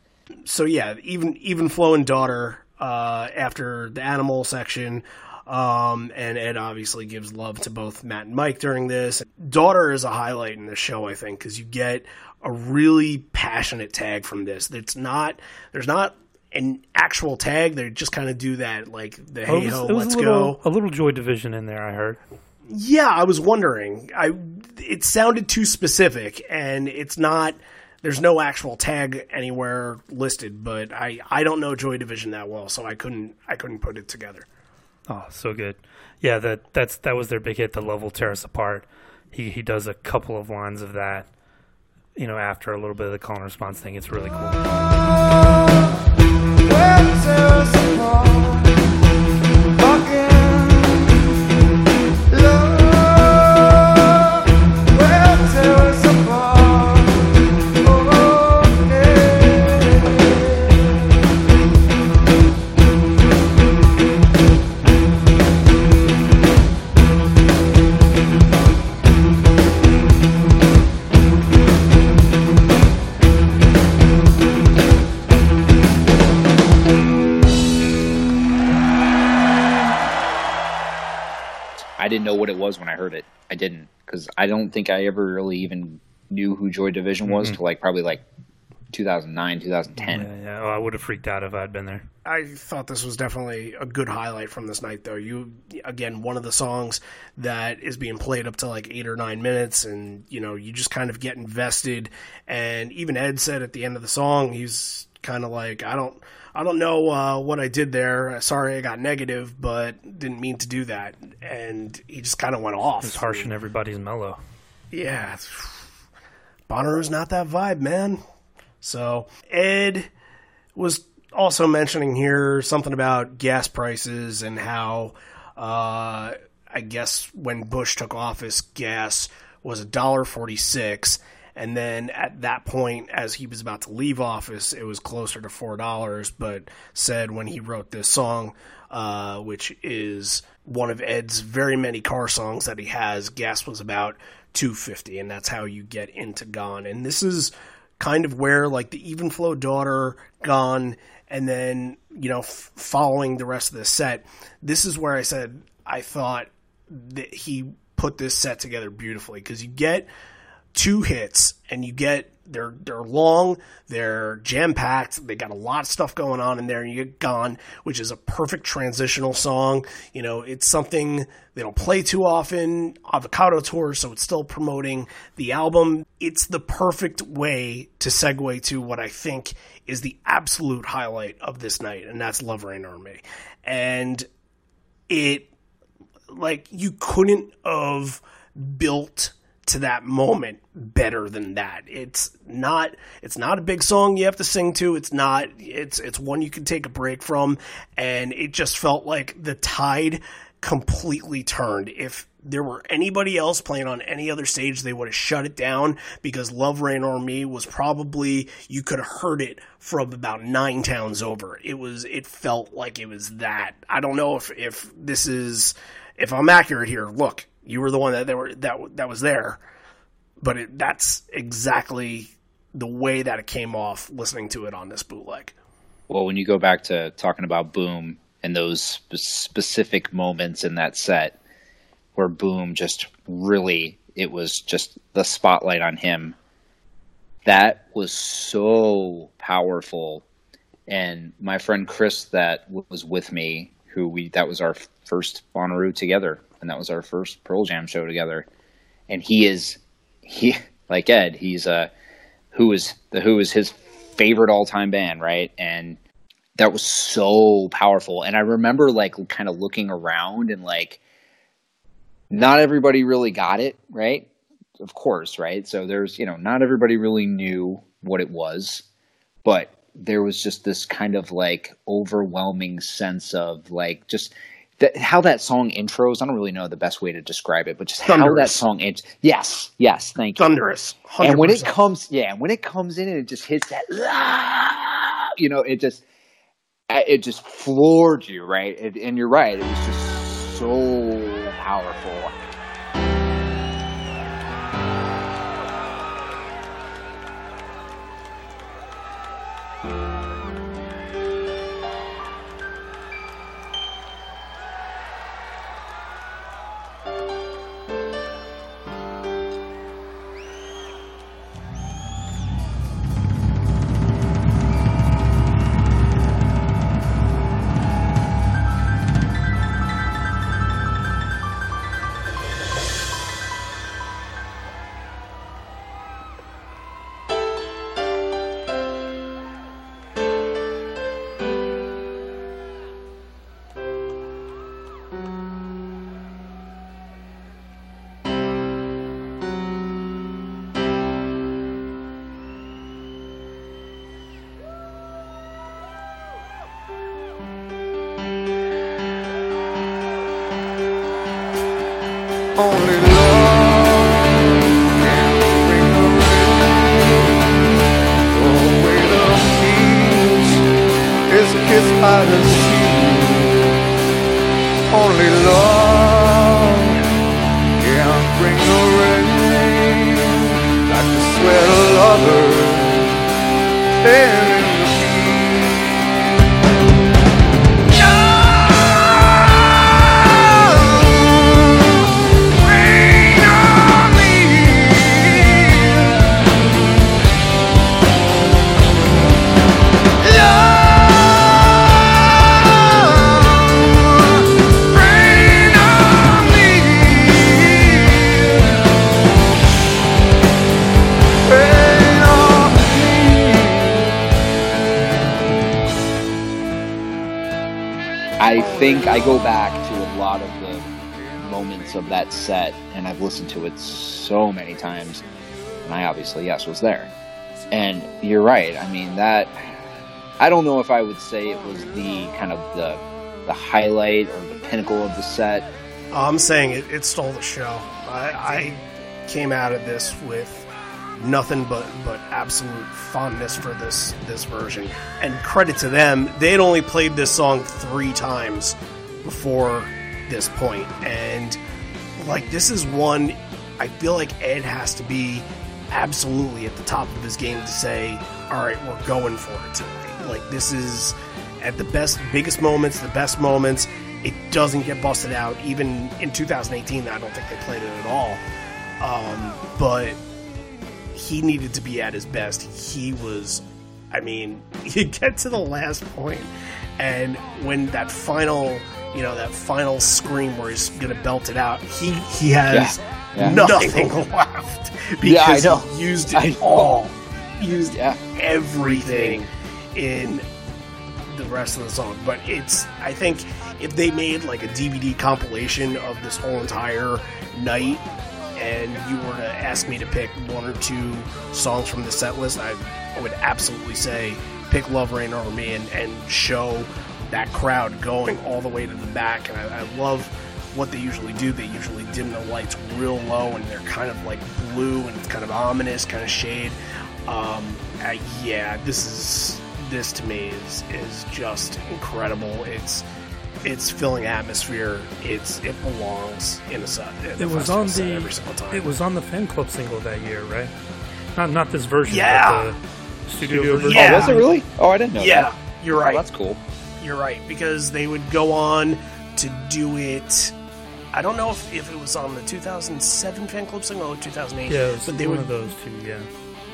So yeah, even even Flow and daughter uh, after the animal section. Um, and Ed obviously gives love to both Matt and Mike during this. Daughter is a highlight in the show, I think, because you get a really passionate tag from this. It's not there's not an actual tag. They just kind of do that, like the hey ho, let's a little, go. A little Joy Division in there, I heard. Yeah, I was wondering. I it sounded too specific, and it's not. There's no actual tag anywhere listed, but I I don't know Joy Division that well, so I couldn't I couldn't put it together. Oh, so good. Yeah, that that's that was their big hit. The Love Will Tear Us Apart. He he does a couple of lines of that. You know, after a little bit of the call and response thing, it's really cool. Didn't know what it was when I heard it. I didn't because I don't think I ever really even knew who Joy Division was mm-hmm. till like probably like 2009, 2010. Yeah, yeah. Oh, I would have freaked out if I'd been there. I thought this was definitely a good highlight from this night, though. You again, one of the songs that is being played up to like eight or nine minutes, and you know, you just kind of get invested. And even Ed said at the end of the song, he's kind of like, I don't. I don't know uh, what I did there. Sorry, I got negative, but didn't mean to do that. And he just kind of went off. It's harsh and everybody's mellow. Yeah, Bonnaroo's not that vibe, man. So Ed was also mentioning here something about gas prices and how uh, I guess when Bush took office, gas was a dollar forty six and then at that point, as he was about to leave office, it was closer to four dollars. But said when he wrote this song, uh, which is one of Ed's very many car songs that he has, gas was about two fifty, and that's how you get into Gone. And this is kind of where like the even flow daughter Gone, and then you know f- following the rest of the set. This is where I said I thought that he put this set together beautifully because you get two hits and you get they're they're long, they're jam packed, they got a lot of stuff going on in there, and you get Gone, which is a perfect transitional song. You know, it's something they don't play too often. Avocado Tour, so it's still promoting the album. It's the perfect way to segue to what I think is the absolute highlight of this night, and that's Love Reign o'er Me. And it like you couldn't have built to that moment better than that. It's not it's not a big song you have to sing to. It's not it's it's one you can take a break from and it just felt like the tide completely turned. If there were anybody else playing on any other stage, they would have shut it down because Love Reign o'er Me was probably, you could have heard it from about nine towns over. It was, it felt like it was that. I don't know if, if this is, if I'm accurate here. Look, you were the one that, that were, that, that was there, but it, that's exactly the way that it came off listening to it on this bootleg. Well, when you go back to talking about Boom and those spe- specific moments in that set, where Boom just really it was just the spotlight on him. That was so powerful. And my friend Chris that was with me, who we that was our first Bonnaroo together, and that was our first Pearl Jam show together. And he is he like Ed, he's a uh, who is the who is his favorite all time band, right? And that was so powerful. And I remember like kind of looking around and like not everybody really got it, right? Of course, right? So there's, you know, not everybody really knew what it was, but there was just this kind of like overwhelming sense of like just that, how that song intros. I don't really know the best way to describe it, but just Thunderous. how that song int- Yes, yes, thank you. Thunderous. 100%. And when it comes, yeah, when it comes in and it just hits that, ah! you know, it just, it just floored you, right? It, and you're right. It was just so powerful. Think obviously, yes, was there. And you're right. I mean, that. I don't know if I would say it was the kind of the the highlight or the pinnacle of the set. Oh, I'm saying it, it stole the show. I, I came out of this with nothing but but absolute fondness for this this version. And credit to them, they had only played this song three times before this point, and like this is one I feel like Ed has to be absolutely at the top of his game to say, "All right, we're going for it tonight." Like this is at the best, biggest moments, the best moments. It doesn't get busted out. Even in 2018, I don't think they played it at all. Um, but he needed to be at his best. He was, I mean, you get to the last point, and when that final, you know, that final scream where he's gonna belt it out, he he has yeah. Yeah. nothing left because yeah, he used it all, used yeah. everything in the rest of the song. But it's, I think, if they made like a DVD compilation of this whole entire night and you were to ask me to pick one or two songs from the set list, I would absolutely say pick Love Reign over me and, and show that crowd going all the way to the back. And I, I love what they usually do. They usually dim the lights real low and they're kind of like blue and it's kind of ominous, kind of shade. Um, uh, yeah, this is this to me is is just incredible. It's it's filling atmosphere. It's it belongs in a set. It was on the every single time. It was on the fan club single that year, right? Not not this version. Yeah. studio, studio version. Yeah. Oh, was it really? Oh, I didn't know. Yeah, that. you're right. Oh, that's cool. You're right because they would go on to do it. I don't know if, if it was on the 2007 fan club single or 2008. Yeah, but they one would, of those two. Yeah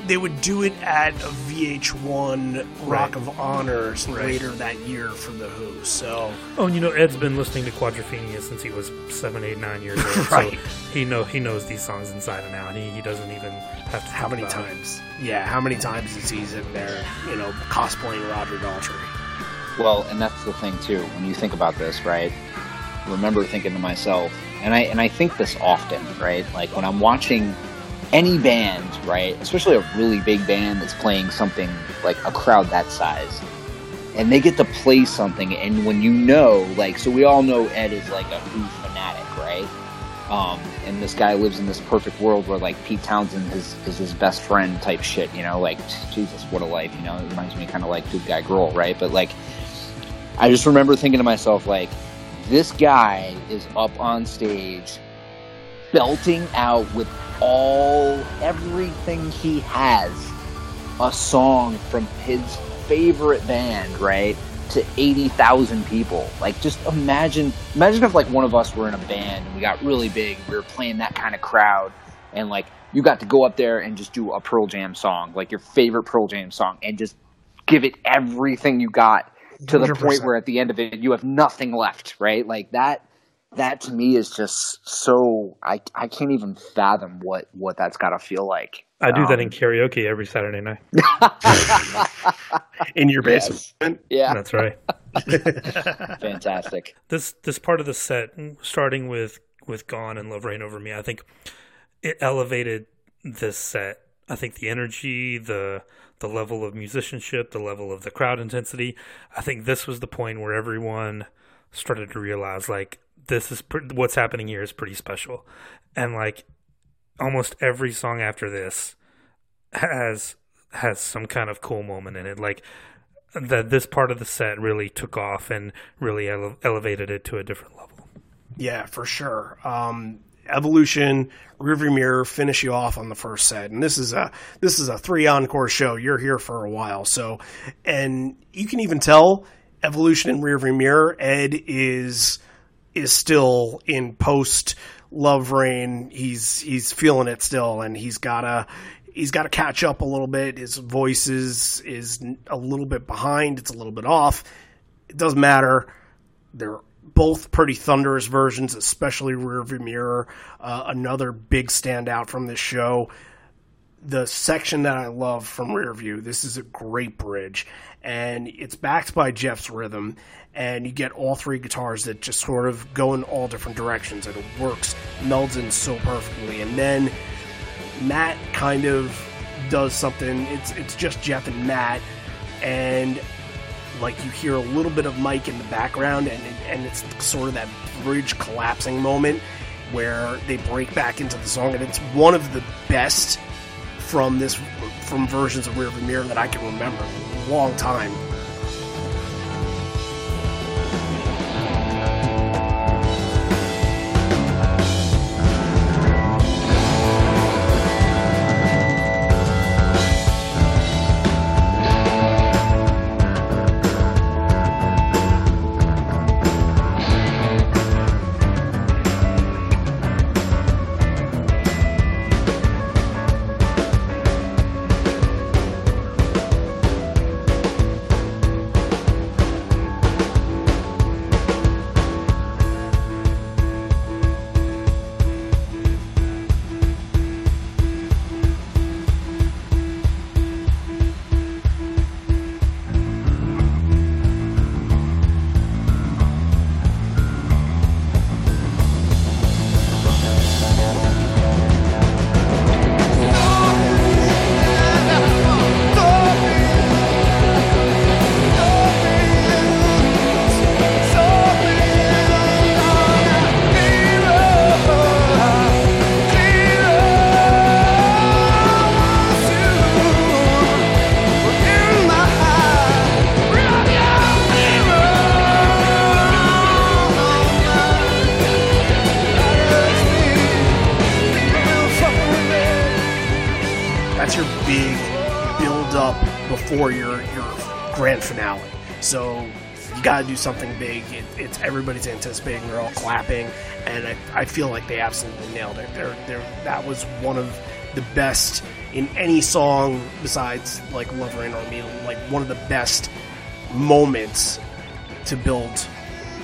they would do it at a VH1 Rock right. of Honors right. later that year for the Who. So, oh, and you know, Ed's been listening to Quadrophenia since he was seven, eight, nine years old. right. So he know he knows these songs inside and out. He, he doesn't even have to. How many times? It. Yeah, how many times is he in there? You know, cosplaying Roger Daltrey. Well, and that's the thing too. When you think about this, right? Remember thinking to myself, and I and I think this often, right? Like when I'm watching any band, right, especially a really big band that's playing something like a crowd that size, and they get to play something, and when you know, like, so we all know Ed is like a Who fanatic, right? Um, and this guy lives in this perfect world where like Pete Townshend is, is his best friend type shit, you know, like Jesus, what a life, you know. It reminds me kind of like Good Guy Girl, right? But like, I just remember thinking to myself, like, this guy is up on stage belting out with all everything he has a song from his favorite band, right? To 80,000 people. Like just imagine imagine if like one of us were in a band and we got really big, we were playing that kind of crowd and like you got to go up there and just do a Pearl Jam song, like your favorite Pearl Jam song and just give it everything you got to the 100%. point where at the end of it you have nothing left, right? Like that that to me is just so I I can't even fathom what what that's got to feel like. I do um, that in karaoke every Saturday night. in your basement. Yes. Yeah. That's right. Fantastic. This this part of the set starting with with Gone and Love Reign Over Me, I think it elevated this set. I think the energy, the the level of musicianship, the level of the crowd intensity. I think this was the point where everyone started to realize like this is pre- what's happening here is pretty special, and like almost every song after this has has some kind of cool moment in it. Like that, this part of the set really took off and really ele- elevated it to a different level. Yeah, for sure. Um, Evolution, Rearview Mirror finish you off on the first set, and this is a this is a three encore show. You're here for a while, so and you can even tell Evolution and Rearview Mirror. Ed is is still in post Love Reign. He's he's feeling it still, and he's gotta he's got to catch up a little bit. His voice is is a little bit behind. It's a little bit off. It doesn't matter. They're both pretty thunderous versions, especially Rearview Mirror. Uh, another big standout from this show. The section that I love from Rearview. This is a great bridge, and it's backed by Jeff's rhythm and you get all three guitars that just sort of go in all different directions and it works melds in so perfectly and then matt kind of does something it's it's just jeff and matt and like you hear a little bit of mike in the background and and it's sort of that bridge collapsing moment where they break back into the song and it's one of the best from this from versions of Rearview Mirror that I can remember a long time before your your grand finale. So you got to do something big. It, it's everybody's anticipating. They're all clapping, and I, I feel like they absolutely nailed it. They're, they're, that was one of the best in any song besides like Lover on Me. Like one of the best moments to build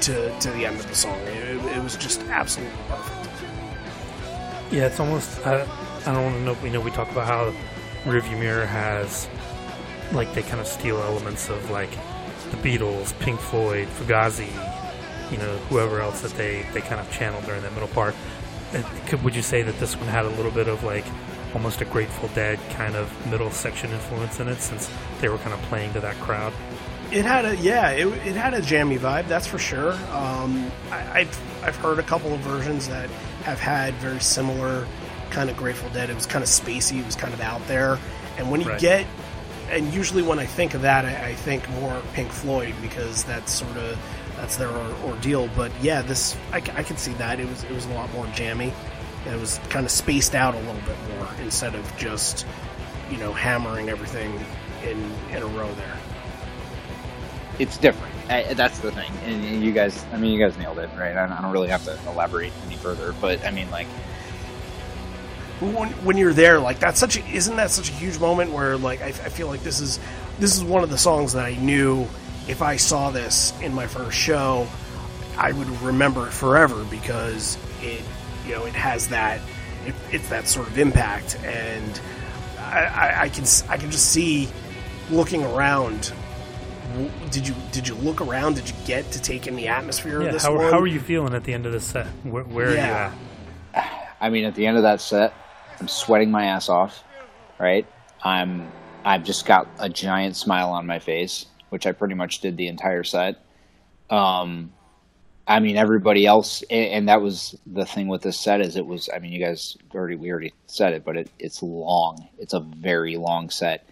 to to the end of the song. It, it was just absolutely perfect. Yeah, it's almost. I, I don't want to know. You know, we talk about how Rearview Mirror has, like, they kind of steal elements of like the Beatles, Pink Floyd, Fugazi, you know, whoever else that they they kind of channeled during that middle part. Could, would you say that this one had a little bit of like almost a Grateful Dead kind of middle section influence in it, since they were kind of playing to that crowd? It had a yeah, it, it had a jammy vibe, that's for sure. Um, I, I've I've heard a couple of versions that have had very similar kind of Grateful Dead. It was kind of spacey, it was kind of out there, and when you Right. get and usually when I think of that, I, I think more Pink Floyd because that's sort of that's their or, ordeal. But yeah, this I can see that it was it was a lot more jammy. It was kind of spaced out a little bit more instead of just you know hammering everything in in a row there. it's different. I, that's the thing, and, and you guys, I mean, you guys nailed it, right? I don't, I don't really have to elaborate any further, but I mean, like, when, when you're there, like that's such a, isn't that such a huge moment where like I, I feel like this is this is one of the songs that I knew if I saw this in my first show, I would remember it forever because it you know it has that it, it's that sort of impact and I, I, I can s- I can just see looking around. Did you did you look around? Did you get to take in the atmosphere Yeah. of this How, one? how are you feeling at the end of the set? Where, where Yeah. are you at? I mean, at the end of that set, I'm sweating my ass off, right? I'm, I've just got a giant smile on my face, which I pretty much did the entire set. Um, I mean, everybody else, and, that was the thing with this set is it was. I mean, you guys already we already said it, but it, it's long. It's a very long set,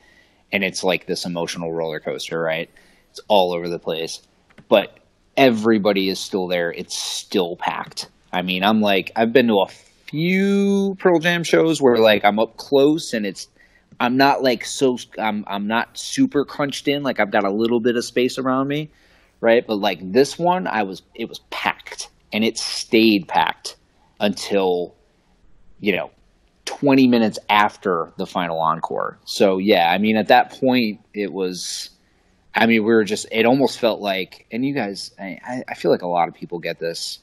and it's like this emotional roller coaster, right? It's all over the place, but everybody is still there. It's still packed. I mean, I'm like, I've been to a few Pearl Jam shows where like I'm up close and it's, I'm not like so, I'm I'm not super crunched in. Like I've got a little bit of space around me, right? But like this one, I was, it was packed and it stayed packed until, you know, 20 minutes after the final encore. So yeah, I mean, at that point, it was. I mean, we were just. It almost felt like, and you guys, I, I- feel like a lot of people get this.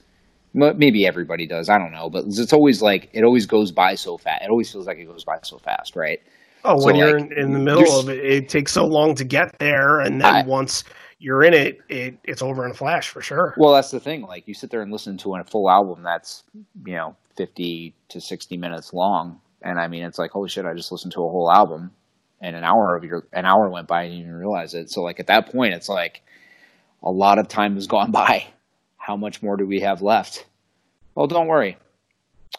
Maybe everybody does. I don't know, but it's always like it always goes by so fast. It always feels like it goes by so fast, right? Oh, So, when you're like, in, in the middle of it, it takes so long to get there, and then I- once you're in it, it it's over in a flash for sure. Well, that's the thing. Like you sit there and listen to a full album that's you know fifty to sixty minutes long, and I mean, it's like holy shit! I just listened to a whole album, and an hour of your an hour went by and you didn't even realize it. So like at that point, it's like a lot of time has gone by. How much more do we have left? Well, don't worry,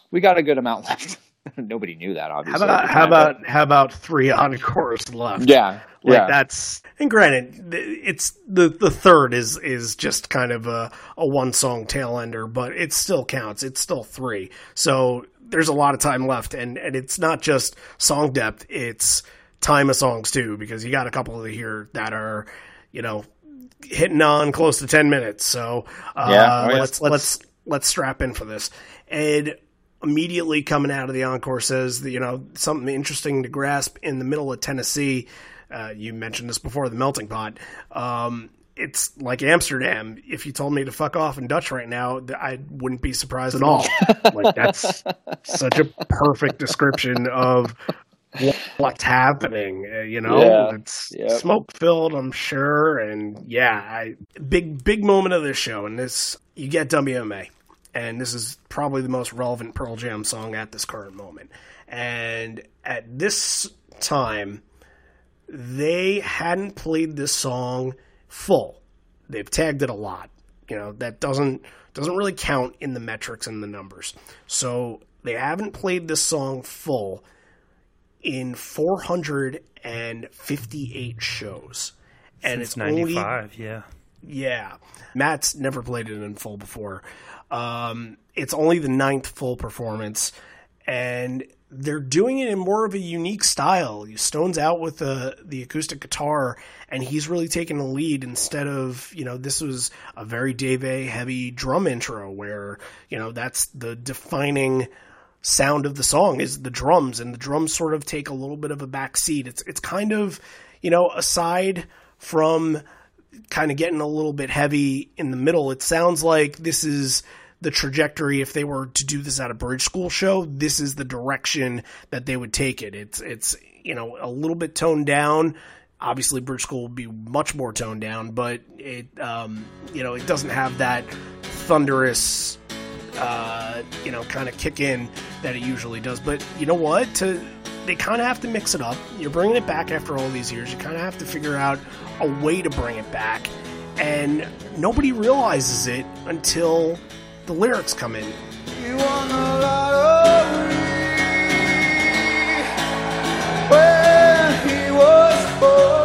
we got a good amount left. Nobody knew that, obviously. at about the how time, but- about how about three encores left? yeah, like yeah. that's and granted, it's the the third is is just kind of a a one song tail ender, but it still counts. It's still three, so there's a lot of time left, and and it's not just song depth; it's time of songs too, because you got a couple of here that are, you know, hitting on close to ten minutes. So uh, Yeah. Let's let's let's strap in for this. And immediately coming out of the encore says that you know something interesting to grasp in the middle of Tennessee. Uh, you mentioned this before, the melting pot. Um, it's like Amsterdam. If you told me to fuck off in Dutch right now, I wouldn't be surprised at all. like that's such a perfect description of what's happening. Uh, you know, Yeah. it's Yep. smoke filled, I'm sure, and yeah, I, big big moment of this show, and this you get WMA, and this is probably the most relevant Pearl Jam song at this current moment, and at this time, they hadn't played this song full. They've tagged it a lot. You know that doesn't doesn't really count in the metrics and the numbers. So they haven't played this song full in 458 shows. And It's it's only 95, yeah. yeah. Matt's never played it in full before. Um, it's only the ninth full performance, and they're doing it in more of a unique style. Stone's out with the the acoustic guitar, and he's really taking the lead instead of you know this was a very Dave A heavy drum intro where you know that's the defining sound of the song is the drums, and the drums sort of take a little bit of a back seat. It's it's kind of you know aside from kind of getting a little bit heavy in the middle, it sounds like this is the trajectory if they were to do this at a bridge school show this is the direction that they would take it it's it's you know a little bit toned down obviously bridge school would be much more toned down but it um, you know it doesn't have that thunderous uh, you know kind of kick in that it usually does. But you know what? To they kind of have to mix it up. You're bringing it back after all these years. You kind of have to figure out a way to bring it back. And nobody realizes it until the lyrics come in. He was born.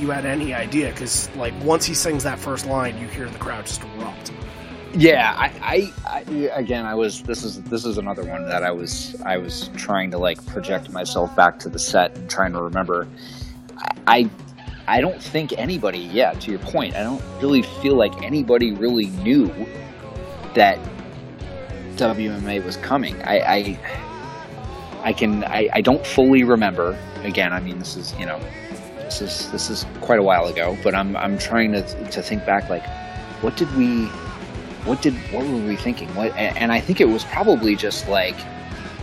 You had any idea? Because like once he sings that first line, you hear the crowd just erupt. Yeah, I, I, I again, I was. This is this is another one that I was I was trying to like project myself back to the set and trying to remember. I, I, don't think anybody. Yeah, to your point, I don't really feel like anybody really knew that WMA was coming. I, I, I can. I, I don't fully remember. Again, I mean, this is you know, this is this is quite a while ago. But I'm I'm trying to to think back. Like, what did we what did what were we thinking what and, i think it was probably just like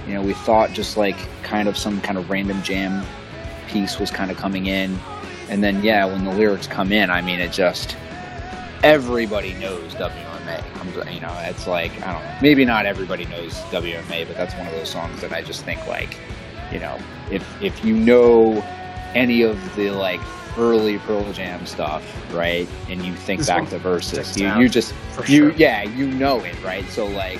you know we thought just like kind of some kind of random jam piece was kind of coming in and then yeah when the lyrics come in i mean it just everybody knows wma comes you know it's like i don't know maybe not everybody knows wma but that's one of those songs that i just think like you know if if you know any of the like early Pearl Jam stuff, right? And you think This back to verses, you, you just you sure. yeah, you know it, right? So like,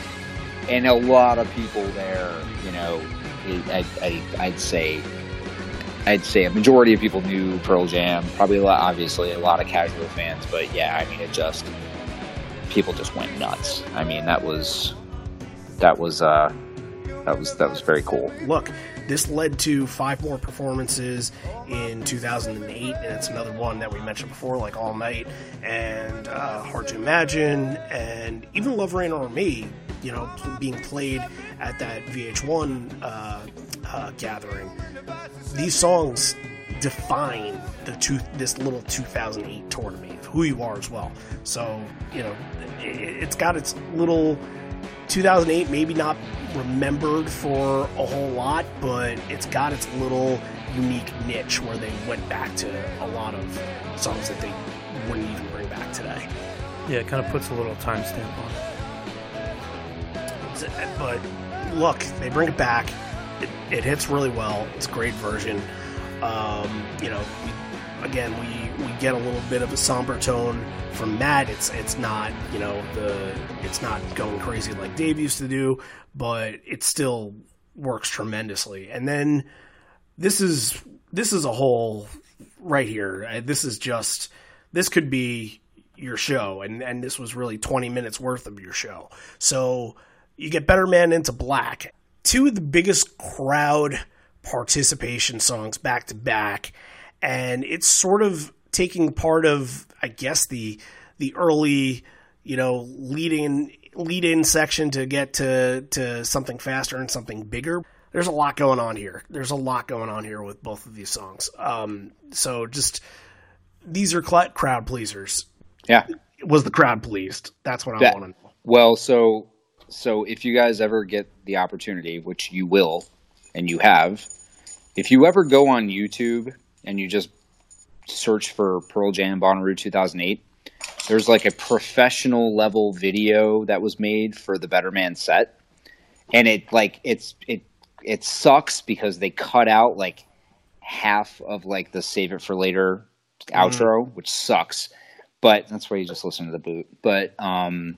and a lot of people there, you know, I, I I'd say. I'd say a majority of people knew Pearl Jam. Probably a lot, obviously a lot of casual fans, but yeah, I mean, it just people just went nuts. I mean, that was that was uh that was that was very cool. look, this led to five more performances in 2008, and it's another one that we mentioned before, like All Night and uh, Hard to Imagine, and even Love Reign Over Me, you know, being played at that VH1 uh, uh, gathering. These songs define the two, this little 2008 tour to me, who you are as well. So, you know, it, it's got its little 2008 maybe not remembered for a whole lot, but it's got its little unique niche where they went back to a lot of songs that they wouldn't even bring back today. Yeah, it kind of puts a little timestamp on it. But look, they bring it back. It, it hits really well. It's a great version. Um, you know, again, we, we get a little bit of a somber tone from Matt. It's it's not you know the it's not going crazy like Dave used to do, but it still works tremendously. And then this is this is a whole right here. Uh, this is just this could be your show, and and this was really twenty minutes worth of your show. So you get Better Man into Black, two of the biggest crowd participation songs back to back, and it's sort of taking part of I guess the the early you know leading lead in section to get to to something faster and something bigger. There's a lot going on here. There's a lot going on here with both of these songs. Um, so just these are cl- crowd pleasers. Yeah, was the crowd pleased? That's what I want to know. Well, so so if you guys ever get the opportunity, which you will, and you have, if you ever go on YouTube and you just search for Pearl Jam Bonnaroo 2008, there's like a professional level video that was made for the Better Man set, and it like it's it it sucks because they cut out like half of like the save it for later mm-hmm. outro, which sucks. But that's why you just listen to the boot. But um,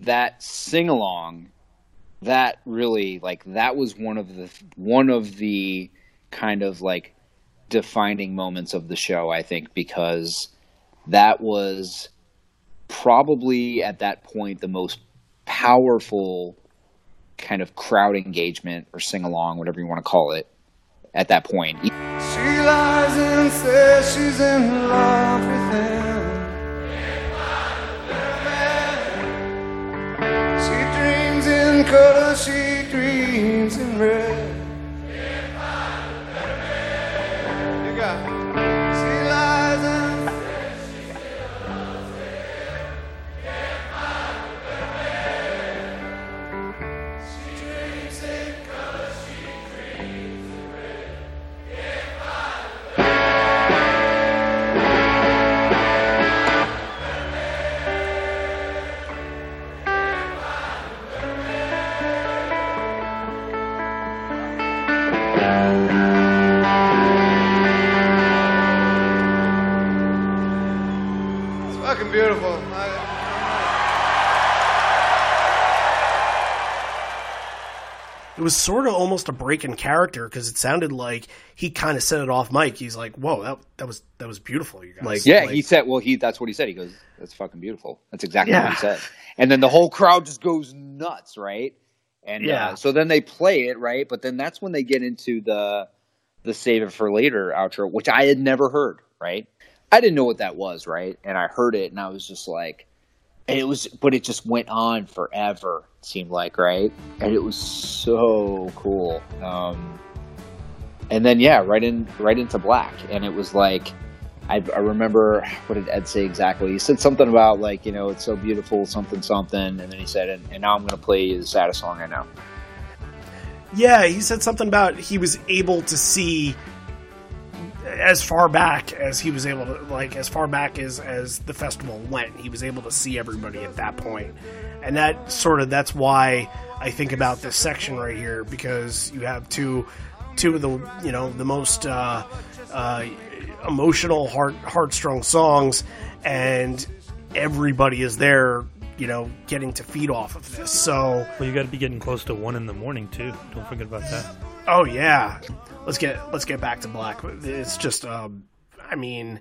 that sing along, that really like that was one of the one of the kind of like defining moments of the show. I think because that was probably at that point the most powerful kind of crowd engagement or sing along, whatever you want to call it, at that point. She lies and says she's in love with him. She dreams in color, she dreams in red. Was sort of almost a break in character because it sounded like he kind of set it off mic. He's like, "Whoa, that that was that was beautiful, you guys." Like, yeah, like, he said, "Well, he that's what he said." He goes, "That's fucking beautiful." That's exactly yeah. what he said. And then the whole crowd just goes nuts, right? And uh, yeah, uh, so then they play it, right? But then that's when they get into the the save it for later outro, which I had never heard, right? I didn't know what that was, right? And I heard it, and I was just like, and it was, but it just went on forever. Seemed like right, and it was so cool. Um, and then yeah, right in right into black, and it was like. I, I remember what did Ed say exactly? He said something about like you know it's so beautiful, something something, and then he said, and, and now I'm going to play you the saddest song I know. Yeah, he said something about he was able to see as far back as he was able to like as far back as as the festival went he was able to see everybody at that point. And that sort of that's why i think about this section right here because you have two two of the you know the most uh, uh, emotional heart heartstrong songs and everybody is there you know getting to feed off of this. So well you got to be getting close to one in the morning too. Don't forget about that oh yeah let's get let's get back to Black. It's just, um, I mean,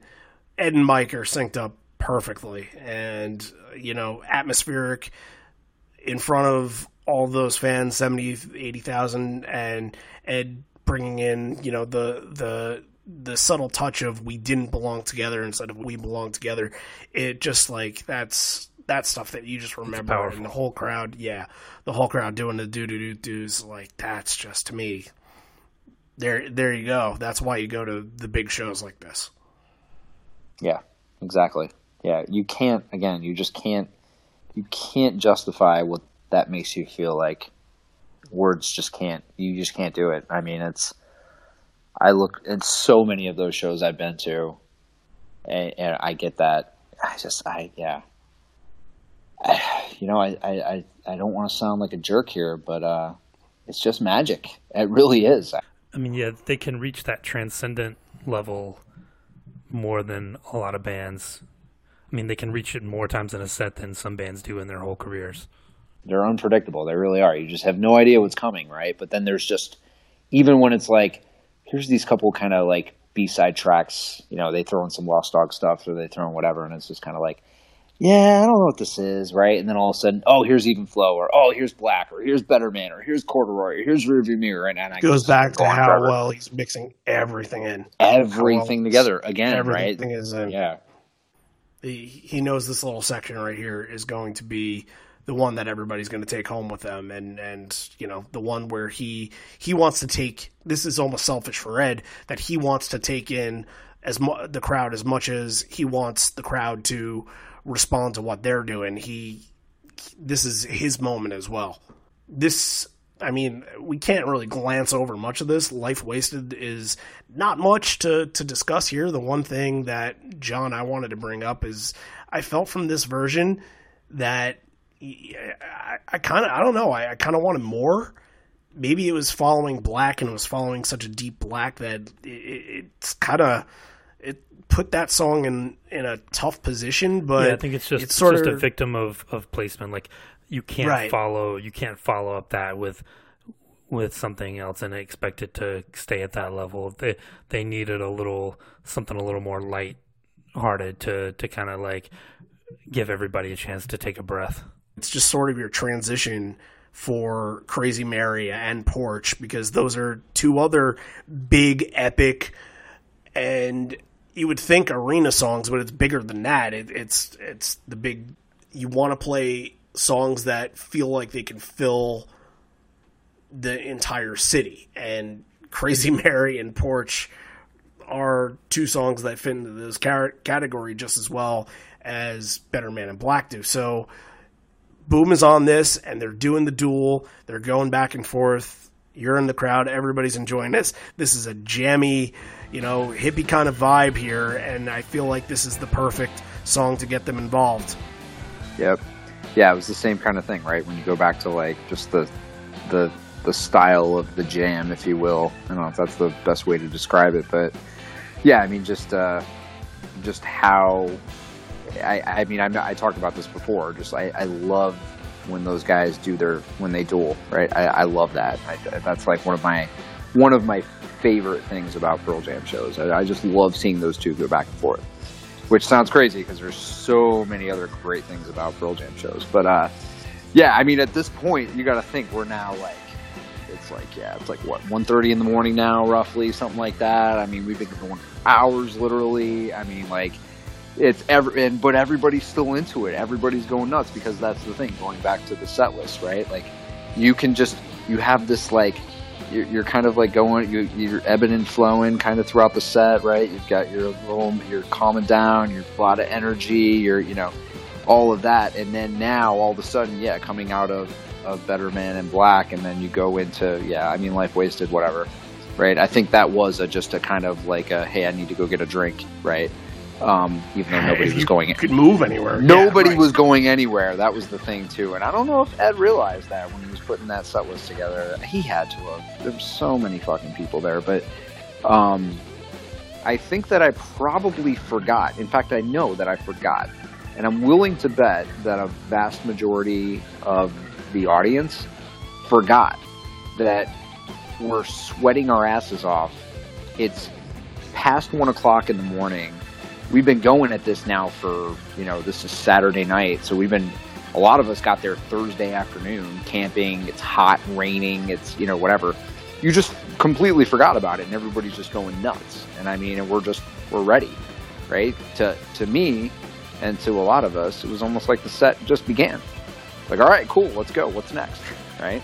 Ed and Mike are synced up perfectly, and you know, atmospheric in front of all those fans, 70, 80,000, and Ed bringing in, you know, the the the subtle touch of we didn't belong together instead of we belong together. It just like that's that stuff that you just remember and the whole crowd, yeah, the whole crowd doing the do do do do's like that's just to me there there you go. That's why you go to the big shows like this. Yeah, exactly. Yeah, you can't again, you just can't you can't justify what that makes you feel like. Words just can't you just can't do it. I mean, it's I look at so many of those shows I've been to and, and I get that. I just I yeah. I, you know, I, I, I don't want to sound like a jerk here, but uh it's just magic. It really is. I mean, yeah, they can reach that transcendent level more than a lot of bands. I mean, they can reach it more times in a set than some bands do in their whole careers. They're unpredictable. They really are. You just have no idea what's coming, right? But then there's just even when it's like here's these couple kind of like B-side tracks, you know, they throw in some Lost Dog stuff or they throw in whatever and it's just kind of like yeah, I don't know what this is, right? And then all of a sudden, oh, here's Even Flow, or oh, here's Black, or here's Better Man, or here's Corduroy, or here's Rearview Mirror, right? And it goes back to how forever. well he's mixing everything in, everything well together again, everything right? Is in. Yeah, he, he knows this little section right here is going to be the one that everybody's going to take home with them, and and you know the one where he he wants to take. This is almost selfish for Ed that he wants to take in as mu- the crowd as much as he wants the crowd to respond to what they're doing. He, this is his moment as well. This, I mean, we can't really glance over much of this. Life Wasted is not much to, to discuss here. The one thing that, John, I wanted to bring up is I felt from this version that I, I kind of, I don't know, I, I kind of wanted more. Maybe it was following black and it was following such a deep black that it, it's kind of put that song in in a tough position, but yeah, I think it's just it's sort just of, a victim of of placement. Like you can't right. follow you can't follow up that with with something else and expect it to stay at that level. They they needed a little something a little more light hearted to to kind of like give everybody a chance to take a breath. It's just sort of your transition for Crazy Mary and Porch because those are two other big epic and you would think arena songs, but it's bigger than that. It, it's it's the big. You want to play songs that feel like they can fill the entire city, and Crazy Mary and Porch are two songs that fit into this category just as well as Better Man and Black do. So Boom is on this, and they're doing the duel. They're going back and forth. You're in the crowd. Everybody's enjoying this. This is a jammy you know, hippie kind of vibe here, and I feel like this is the perfect song to get them involved. Yep. Yeah, it was the same kind of thing, right? When you go back to like just the the the style of the jam, if you will. I don't know if that's the best way to describe it, but yeah, I mean just uh, just how I, I mean I, I talked about this before. Just I, I love when those guys do their when they duel, right? I, I love that. I, that's like one of my one of my favorite things about Pearl Jam shows. I, I just love seeing those two go back and forth, which sounds crazy because there's so many other great things about Pearl Jam shows. But uh, yeah, I mean, at this point, you got to think we're now like it's like yeah, it's like what 1.30 in the morning now, roughly something like that. I mean, we've been going hours literally. I mean, like it's ever and but everybody's still into it. Everybody's going nuts because that's the thing. Going back to the set list, right? Like you can just you have this like you're, you're kind of like going, you're, you're ebbing and flowing kind of throughout the set, right? You've got your little, you're calming down, you're a lot of energy, you're, you know, all of that. And then now all of a sudden, yeah, coming out of, of Better Man and Black, and then you go into, yeah, I mean, Life Wasted, whatever, right? I think that was a, just a kind of like a, hey, I need to go get a drink, right? Um, even though nobody was going, could move anywhere. Nobody yeah, right. was going anywhere. That was the thing too, and I don't know if Ed realized that when he was putting that set list together. He had to have. There's so many fucking people there, but um, I think that I probably forgot. In fact, I know that I forgot, and I'm willing to bet that a vast majority of the audience forgot that we're sweating our asses off. It's past one o'clock in the morning we've been going at this now for you know this is Saturday night, so we've been a lot of us got there Thursday afternoon camping. It's hot, raining, it's you know whatever. You just completely forgot about it, and everybody's just going nuts. And I mean, and we're just we're ready, right? To to me, and to a lot of us, it was almost like the set just began. Like, all right, cool, let's go. What's next, right?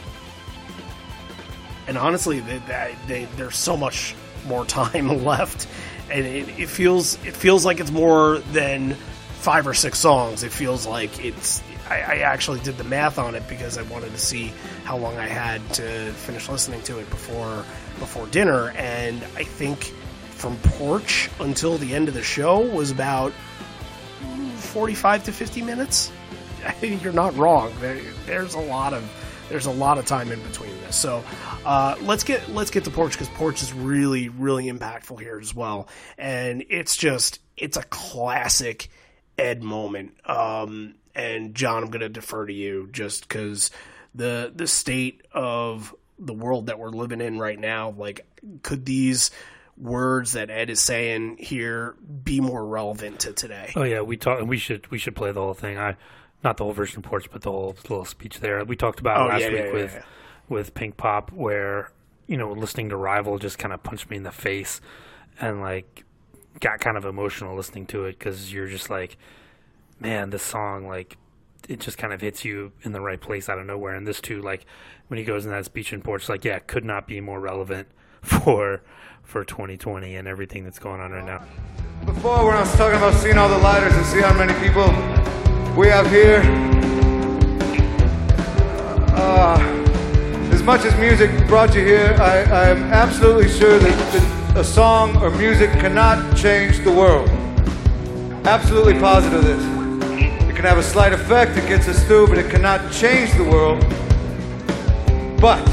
And honestly, they, they, there's so much more time left and it, it feels it feels like it's more than five or six songs. It feels like it's. I, I, actually did the math on it because I wanted to see how long I had to finish listening to it before before dinner, and I think from Porch until the end of the show was about forty-five to fifty minutes. You're not wrong. There, there's a lot of there's a lot of time in between this. So uh, let's get let's get to Porch because Porch is really really impactful here as well, and it's just it's a classic Ed moment. Um, and John, I'm going to defer to you just because the the state of the world that we're living in right now, like, could these words that Ed is saying here be more relevant to today? Oh yeah, we talk. We should we should play the whole thing. I not the whole version of Porch, but the whole little speech there. We talked about Oh, last yeah, week yeah, with yeah, yeah. with Pinkpop, where you know listening to Rival just kind of punched me in the face, and like got kind of emotional listening to it because you're just like, man, this song like it just kind of hits you in the right place out of nowhere. And this too, like when he goes in that speech in Porch, like yeah, could not be more relevant for for 2020 and everything that's going on right now. Before, when I was talking about seeing all the lighters and see how many people we have here, uh, as much as music brought you here, I, am absolutely sure that, that a song or music cannot change the world. Absolutely positive this. It can have a slight effect, it gets us through, but it cannot change the world. But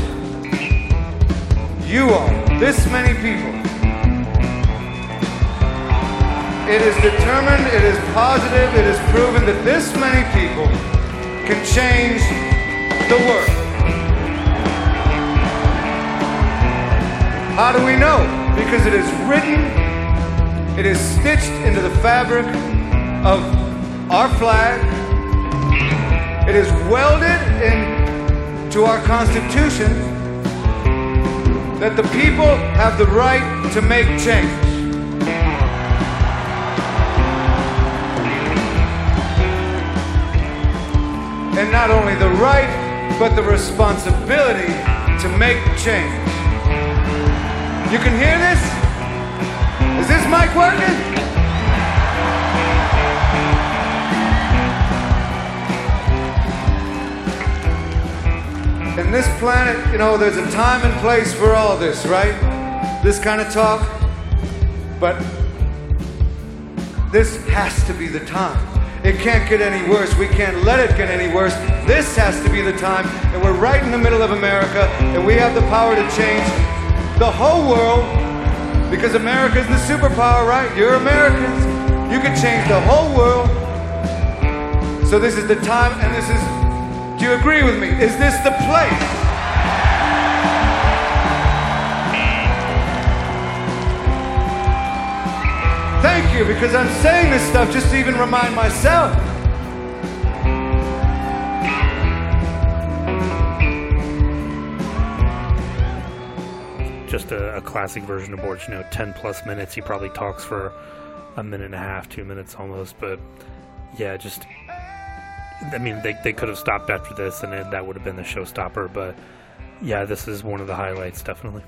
you all, this many people, it is determined, it is positive, it is proven that this many people can change the world. How do we know? Because it is written, it is stitched into the fabric of our flag, it is welded into our Constitution that the people have the right to make change. And not only the right, but the responsibility to make change. You can hear this? Is this mic working? In this planet, you know, there's a time and place for all this, right? This kind of talk. But this has to be the time. It can't get any worse. We can't let it get any worse. This has to be the time. And we're right in the middle of America, and we have the power to change the whole world because America's the superpower, right? You're Americans. You can change the whole world. So this is the time, and this is. Do you agree with me? Is this the place? You, because I'm saying this stuff just to even remind myself. just a, a classic version of Porch. You know, ten plus minutes. He probably talks for a minute and a half, two minutes almost. But yeah, just I mean, they they could have stopped after this, and it, that would have been the showstopper. But yeah, this is one of the highlights, definitely.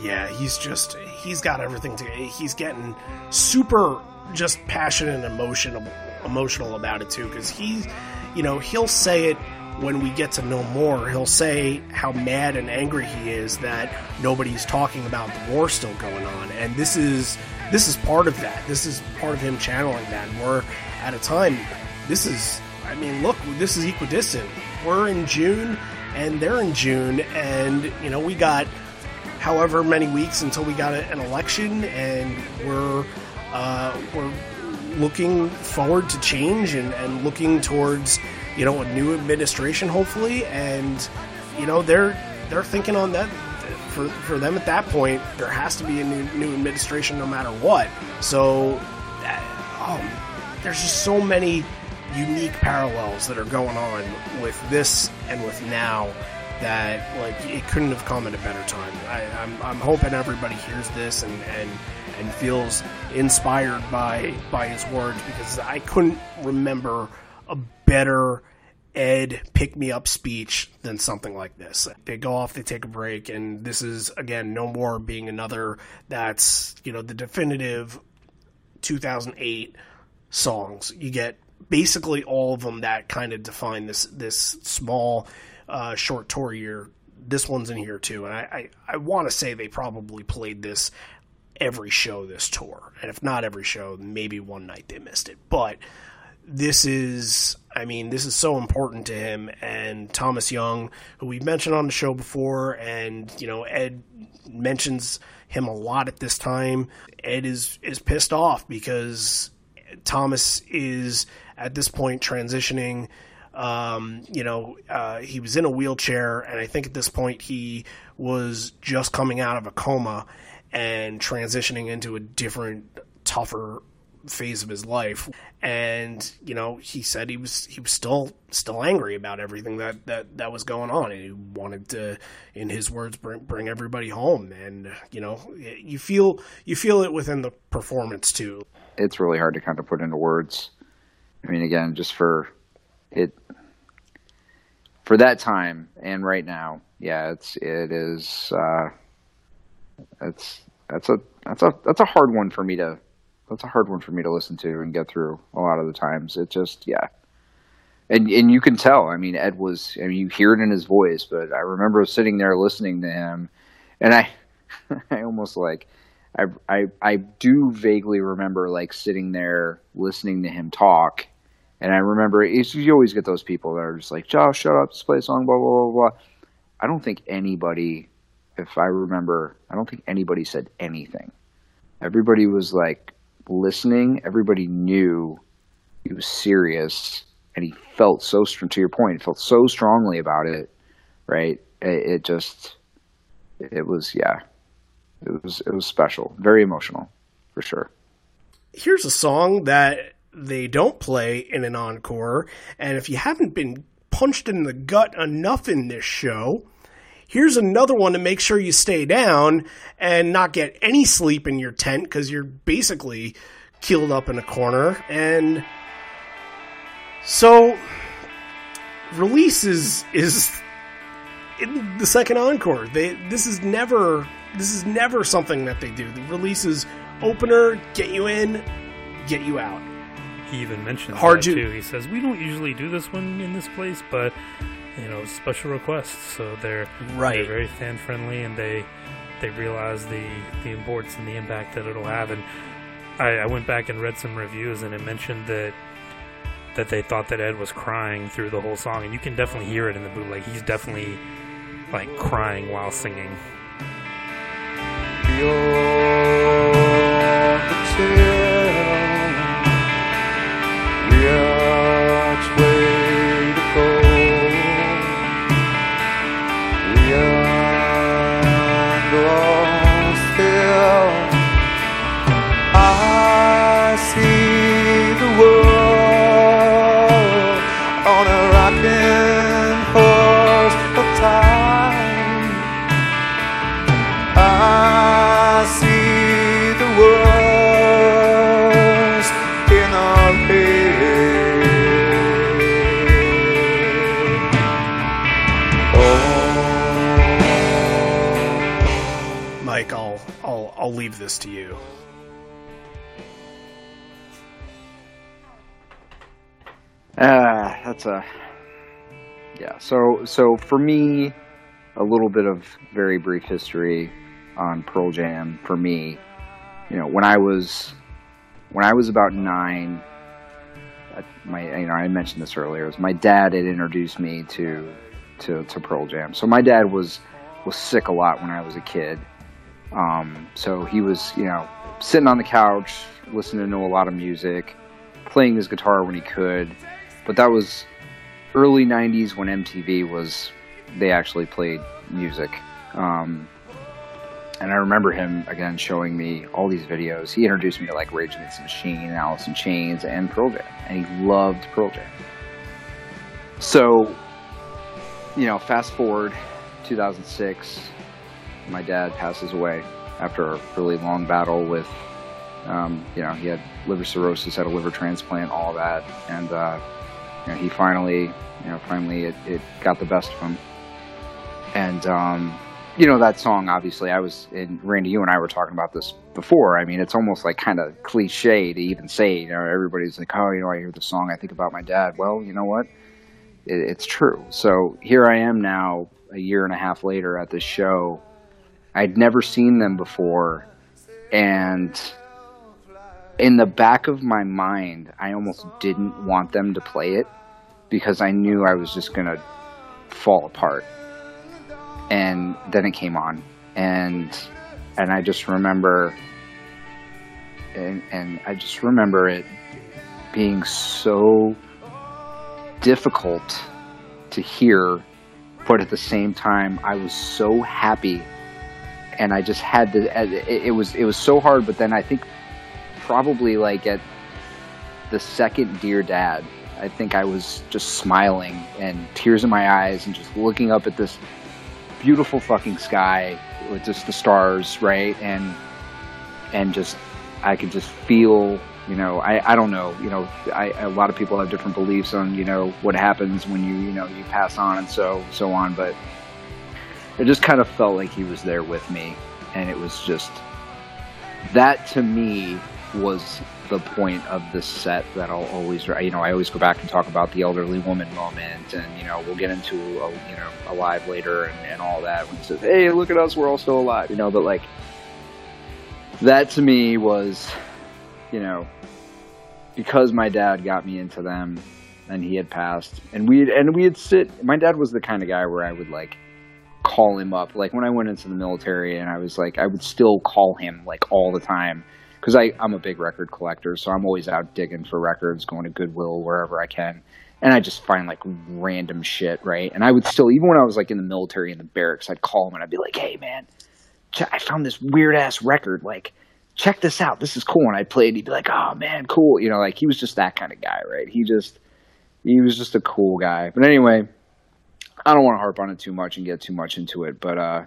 Yeah, he's just he's got everything to he's getting super just passionate and emotional emotional about it too cuz he you know, he'll say it when we get to know more. He'll say how mad and angry he is that nobody's talking about the war still going on. And this is this is part of that. This is part of him channeling that. And we're at a time this is I mean, look, this is equidistant. We're in June and they're in June and you know, we got however many weeks until we got an election, and we're uh, we're looking forward to change and, and looking towards you know a new administration hopefully, and you know they're they're thinking on that for for them at that point there has to be a new new administration no matter what. So um, there's just so many unique parallels that are going on with this and with now that like it couldn't have come at a better time. I, I'm, I'm hoping everybody hears this and, and and feels inspired by by his words because I couldn't remember a better Ed pick me up speech than something like this. They go off, they take a break, and this is again no more being another that's you know the definitive 2008 songs. You get basically all of them that kind of define this this small uh, short tour year. This one's in here too, and I I, I want to say they probably played this every show this tour, and if not every show, maybe one night they missed it. But this is I mean, this is so important to him. And Thomas Young, who we've mentioned on the show before, and you know Ed mentions him a lot at this time. Ed is is pissed off because Thomas is at this point transitioning. Um, you know, uh, he was in a wheelchair, and I think at this point he was just coming out of a coma and transitioning into a different, tougher phase of his life. And you know he said he was he was still still angry about everything that that that was going on. And he wanted to in his words bring bring everybody home. And you know you feel you feel it within the performance too. It's really hard to kind of put into words. I mean again just for it for that time and right now yeah it's it is uh it's that's a that's a that's a hard one for me to that's a hard one for me to listen to and get through a lot of the times. It just yeah. And and you can tell. I mean, Ed was. I mean, you hear it in his voice. But I remember sitting there listening to him, and I, I almost like, I I I do vaguely remember like sitting there listening to him talk, and I remember you always get those people that are just like, Josh, shut up, just play a song, blah blah blah blah. I don't think anybody, if I remember, I don't think anybody said anything. Everybody was like listening, everybody knew he was serious, and he felt so. To your point, felt so strongly about it, right? It, it just, it was yeah, it was it was special, very emotional, for sure. Here's a song that they don't play in an encore, and if you haven't been punched in the gut enough in this show, here's another one to make sure you stay down and not get any sleep in your tent because you're basically keeled up in a corner. And so, release is is the second encore. They this is never this is never something that they do. The release is opener, get you in, get you out. He even mentions Hard that to, too. He says we don't usually do this one in this place, but you know special requests. So they're right. They're very fan friendly, and they they realize the the importance and the impact that it'll have. And I, I went back and read some reviews, and it mentioned that that they thought that Ed was crying through the whole song, and you can definitely hear it in the bootleg. He's definitely like crying while singing. this you? Uh, that's a yeah. So so for me, a little bit of very brief history on Pearl Jam. For me, you know, when I was when I was about nine, my you know I mentioned this earlier. Was my dad had introduced me to to to Pearl Jam. So my dad was was sick a lot when I was a kid, um, so he was, you know, sitting on the couch, listening to a lot of music, playing his guitar when he could. But that was early 90s when MTV was, they actually played music. Um, and I remember him again showing me all these videos. He introduced me to like Rage Against the Machine, Alice in Chains, and Pearl Jam, and he loved Pearl Jam. So, you know, fast forward 2006, my dad passes away after a really long battle with, um, you know, he had liver cirrhosis, had a liver transplant, all that, and uh, you know, he finally, you know, finally it, it got the best of him. And um, you know that song, obviously, I was and Randy, you and I were talking about this before. I mean, it's almost like kind of cliche to even say. You know, everybody's like, "Oh, you know, I hear the song, I think about my dad." Well, you know what? It, it's true. So here I am now, a year and a half later, at this show I'd never seen them before, and in the back of my mind, I almost didn't want them to play it because I knew I was just gonna fall apart. And then it came on, and and I just remember, and and I just remember it being so difficult to hear, but at the same time, I was so happy, and I just had to. Uh, it, it was it was so hard, but then I think probably like at the second Dear Dad, I think I was just smiling and tears in my eyes and just looking up at this beautiful fucking sky with just the stars, right? And and just I could just feel, you know, I, I don't know, you know, I, a lot of people have different beliefs on, you know, what happens when you, you know, you pass on and so so on, but it just kind of felt like he was there with me and it was just that to me was the point of the set that I'll always, you know, I always go back and talk about the elderly woman moment, and you know, we'll get into, a, you know, alive later and, and all that when he says, "Hey, look at us, we're all still alive," you know. But like, that to me was, you know, because my dad got me into them, and he had passed, and we and we had sit. My dad was the kind of guy where I would like call him up, like when I went into the military, and I was like, I would still call him like all the time because I'm a big record collector, so I'm always out digging for records, going to Goodwill wherever I can, and I just find like random shit, right? And I would still, even when I was like in the military in the barracks, I'd call him and I'd be like, "Hey, man, I found this weird ass record, like." Check this out. This is cool. And I played. He'd be like, "Oh man, cool." You know, like he was just that kind of guy, right? He just, he was just a cool guy. But anyway, I don't want to harp on it too much and get too much into it, but uh,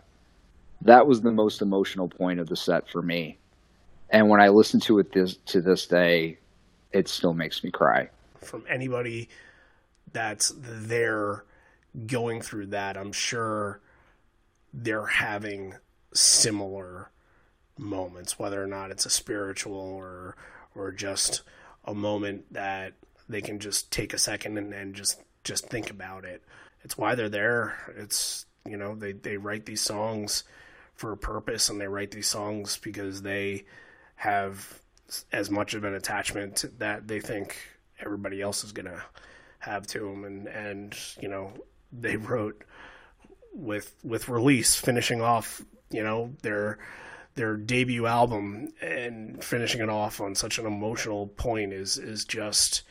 that was the most emotional point of the set for me and when I listen to it this to this day, it still makes me cry. From anybody that's there going through that, I'm sure they're having similar moments, whether or not it's a spiritual or or just a moment that they can just take a second and, and just just think about it. It's why they're there. It's you know they they write these songs for a purpose and they write these songs because they have as much of an attachment that they think everybody else is to have to them and and you know they wrote with with release finishing off you know their their debut album and finishing it off on such an emotional point is is just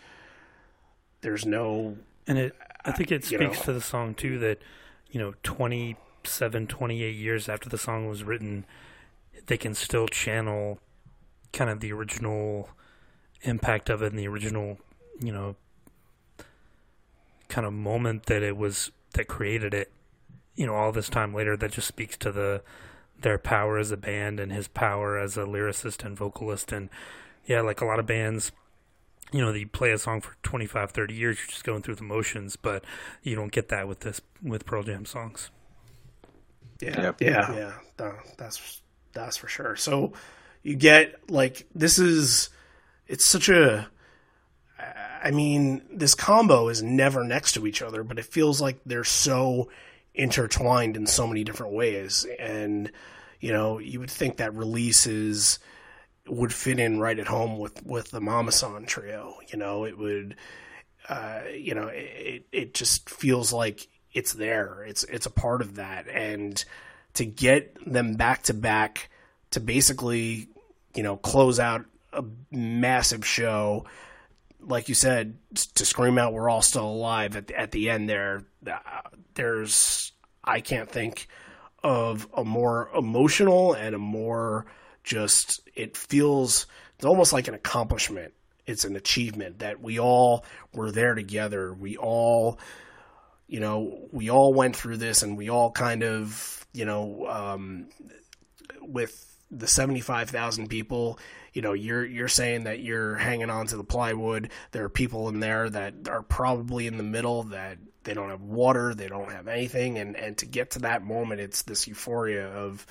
there's no and it I think it speaks know, to the song too that you know 27 28 years after the song was written they can still channel kind of the original impact of it and the original, you know, kind of moment that it was that created it. You know, all this time later, that just speaks to the their power as a band and his power as a lyricist and vocalist. And yeah, like a lot of bands, you know, you play a song for 25, 30 years, you're just going through the motions, but you don't get that with this with Pearl Jam songs. Yeah, yeah, yeah. yeah. that's that's for sure. So you get like this is it's such a I mean, this combo is never next to each other, but it feels like they're so intertwined in so many different ways. And, you know, you would think that releases would fit in right at home with, with the Mamasan trio. You know, it would, uh, you know, it, it just feels like it's there. It's, it's a part of that. And to get them back to back to basically you know, close out a massive show. Like you said, to scream out, "We're all still alive!" at the, at the end there, uh, there's I can't think of a more emotional and a more just it feels it's almost like an accomplishment. It's an achievement that we all were there together. We all, you know, we all went through this, and we all kind of, you know, um, with the 75,000 people, you know, you're you're saying that you're hanging on to the plywood. There are people in there that are probably in the middle that they don't have water, they don't have anything and and to get to that moment it's this euphoria of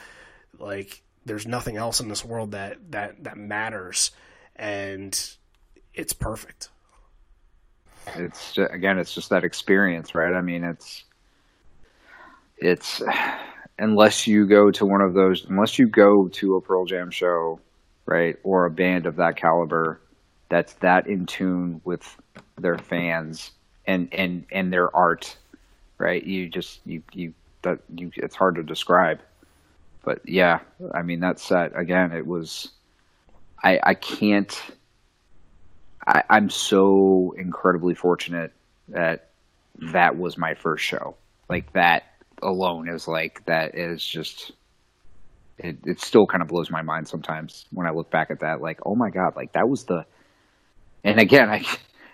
like there's nothing else in this world that that that matters and it's perfect. It's just, again it's just that experience, right? I mean, it's it's unless you go to one of those, unless you go to a Pearl Jam show right? Or a band of that caliber that's that in tune with their fans and and and their art, right? You just you you that you it's hard to describe. But yeah, I mean that set uh, again, it was I I can't I, I'm so incredibly fortunate that that was my first show. Like that alone is like that is just it, it still kind of blows my mind sometimes when I look back at that. Like, oh my god, like that was the. And again, I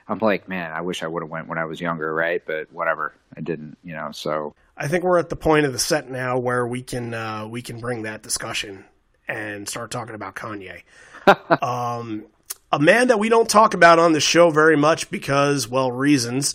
I'm like, man, I wish I would have went when I was younger, right? But whatever, I didn't, you know. So I think we're at the point of the set now where we can uh, we can bring that discussion and start talking about Kanye. um, a man that we don't talk about on the show very much because, well, reasons.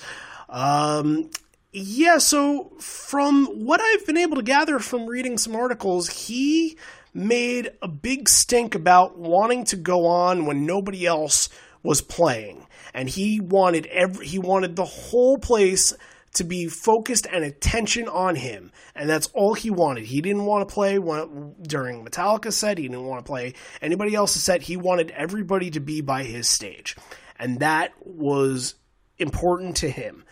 Um, yeah, so from what I've been able to gather from reading some articles, he made a big stink about wanting to go on when nobody else was playing. And he wanted every he wanted the whole place to be focused and attention on him. And that's all he wanted. He didn't want to play when, during Metallica's set, he didn't want to play anybody else's set. He wanted everybody to be by his stage. And that was important to him.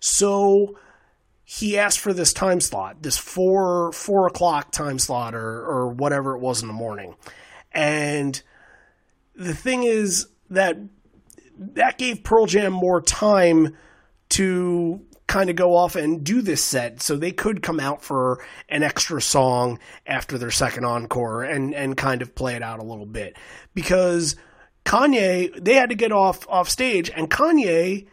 So he asked for this time slot, this four four o'clock time slot or or whatever it was in the morning. And the thing is that that gave Pearl Jam more time to kind of go off and do this set so they could come out for an extra song after their second encore and and kind of play it out a little bit because Kanye they had to get off off stage and Kanye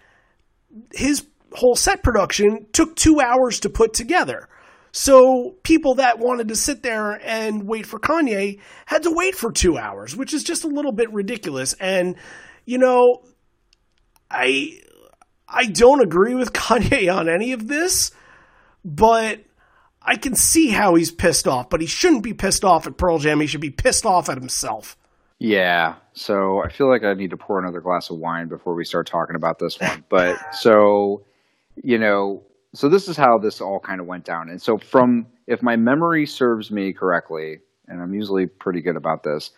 his whole set production took two hours to put together. So people that wanted to sit there and wait for Kanye had to wait for two hours, which is just a little bit ridiculous. And you know, I I don't agree with Kanye on any of this, but I can see how he's pissed off. But he shouldn't be pissed off at Pearl Jam. He should be pissed off at himself. Yeah. So I feel like I need to pour another glass of wine before we start talking about this one. But so you know, so this is how this all kind of went down. And so from if my memory serves me correctly, and I'm usually pretty good about this,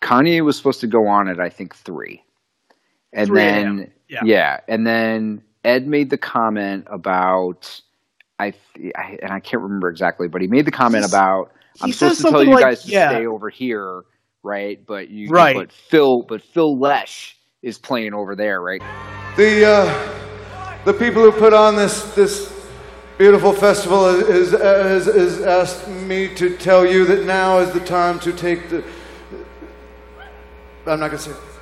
Kanye was supposed to go on at I think three, and then yeah. yeah, and then Ed made the comment about I, I, and I can't remember exactly, but he made the comment He's, about I'm supposed to tell you like, guys to yeah. stay over here, right? But you right. but Phil but Phil Lesh is playing over there, right? The uh the people who put on this, this beautiful festival is, is, is asked me to tell you that now is the time to take the. I'm not going to say it.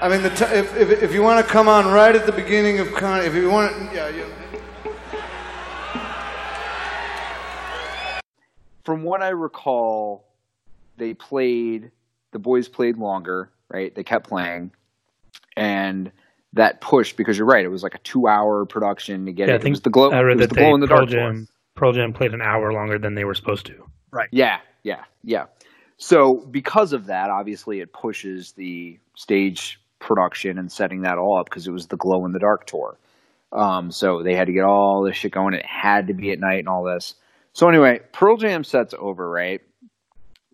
I mean, the t- if, if, if you want to come on right at the beginning of con, if you want, to, yeah, yeah. From what I recall, they played the boys played longer, right? They kept playing, and that push because you're right. It was like a two-hour production to get yeah, it. I think it was the glow. I read that the glow in the dark. Jam, Pearl Jam played an hour longer than they were supposed to. Right. Yeah. Yeah. Yeah. So because of that, obviously, it pushes the stage production and setting that all up because it was the glow in the dark tour. Um, so they had to get all this shit going. It had to be at night and all this. So anyway, Pearl Jam sets over, right?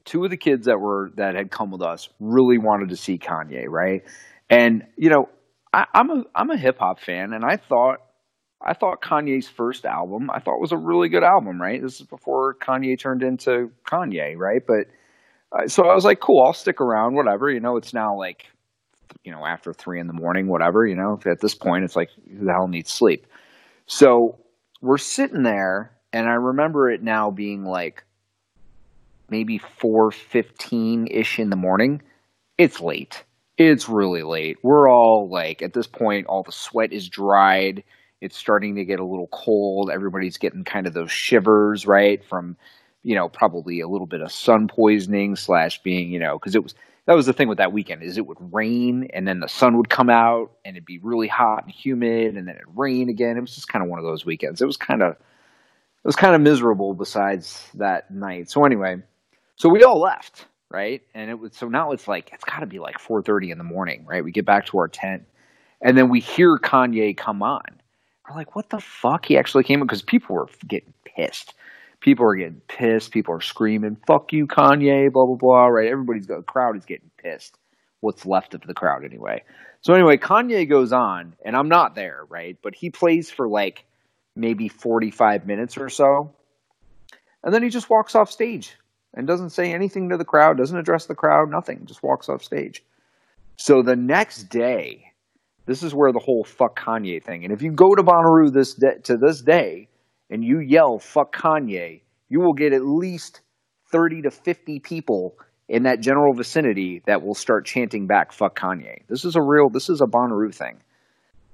two of the kids that were that had come with us really wanted to see Kanye, right? And you know, I, I'm a I'm a hip hop fan, and I thought I thought Kanye's first album I thought was a really good album, right? This is before Kanye turned into Kanye, right? But uh, so I was like, cool, I'll stick around, whatever. You know, it's now like you know after three in the morning, whatever. You know, at this point, it's like who the hell needs sleep? So we're sitting there, and I remember it now being like maybe 4:15 ish in the morning. It's late. It's really late. We're all like at this point all the sweat is dried. It's starting to get a little cold. Everybody's getting kind of those shivers, right? From you know, probably a little bit of sun poisoning slash being, you know, because it was that was the thing with that weekend is it would rain and then the sun would come out and it'd be really hot and humid and then it'd rain again. It was just kind of one of those weekends. It was kind of it was kind of miserable besides that night. So anyway, so we all left, right? And it was so now it's like it's got to be like 4:30 in the morning, right? We get back to our tent, and then we hear Kanye come on. We're like, "What the fuck?" He actually came because people were getting pissed people are getting pissed. People are screaming, "Fuck you, Kanye!" Blah blah blah. Right? Everybody's got the crowd is getting pissed. What's left of the crowd anyway. So anyway, Kanye goes on, and I'm not there, right? But he plays for like maybe 45 minutes or so, and then he just walks off stage and doesn't say anything to the crowd, doesn't address the crowd, nothing, just walks off stage. So the next day, this is where the whole fuck Kanye thing. And if you go to Bonnaroo this de- to this day and you yell fuck Kanye, you will get at least 30 to 50 people in that general vicinity that will start chanting back fuck Kanye. This is a real this is a Bonnaroo thing.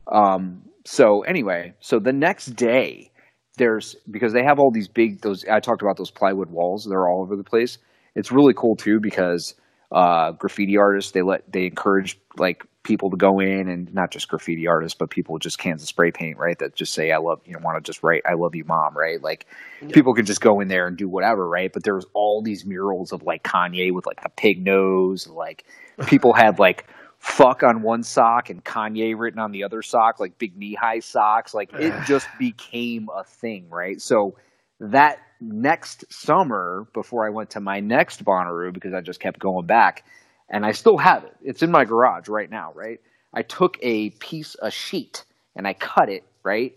Um so anyway, so the next day there's because they have all these big those I talked about those plywood walls, they're all over the place. It's really cool too because uh, graffiti artists. They let they encourage like people to go in and not just graffiti artists, but people with just cans of spray paint, right? That just say I love you know want to just write I love you, mom, right? Like yeah. people can just go in there and do whatever, right? But there's all these murals of like Kanye with like the pig nose, like people had like fuck on one sock and Kanye written on the other sock, like big knee high socks. Like it just became a thing, right? So that next summer before I went to my next Bonnaroo because I just kept going back, and I still have it. It's in my garage right now, right? I took a piece, a sheet, and I cut it, right?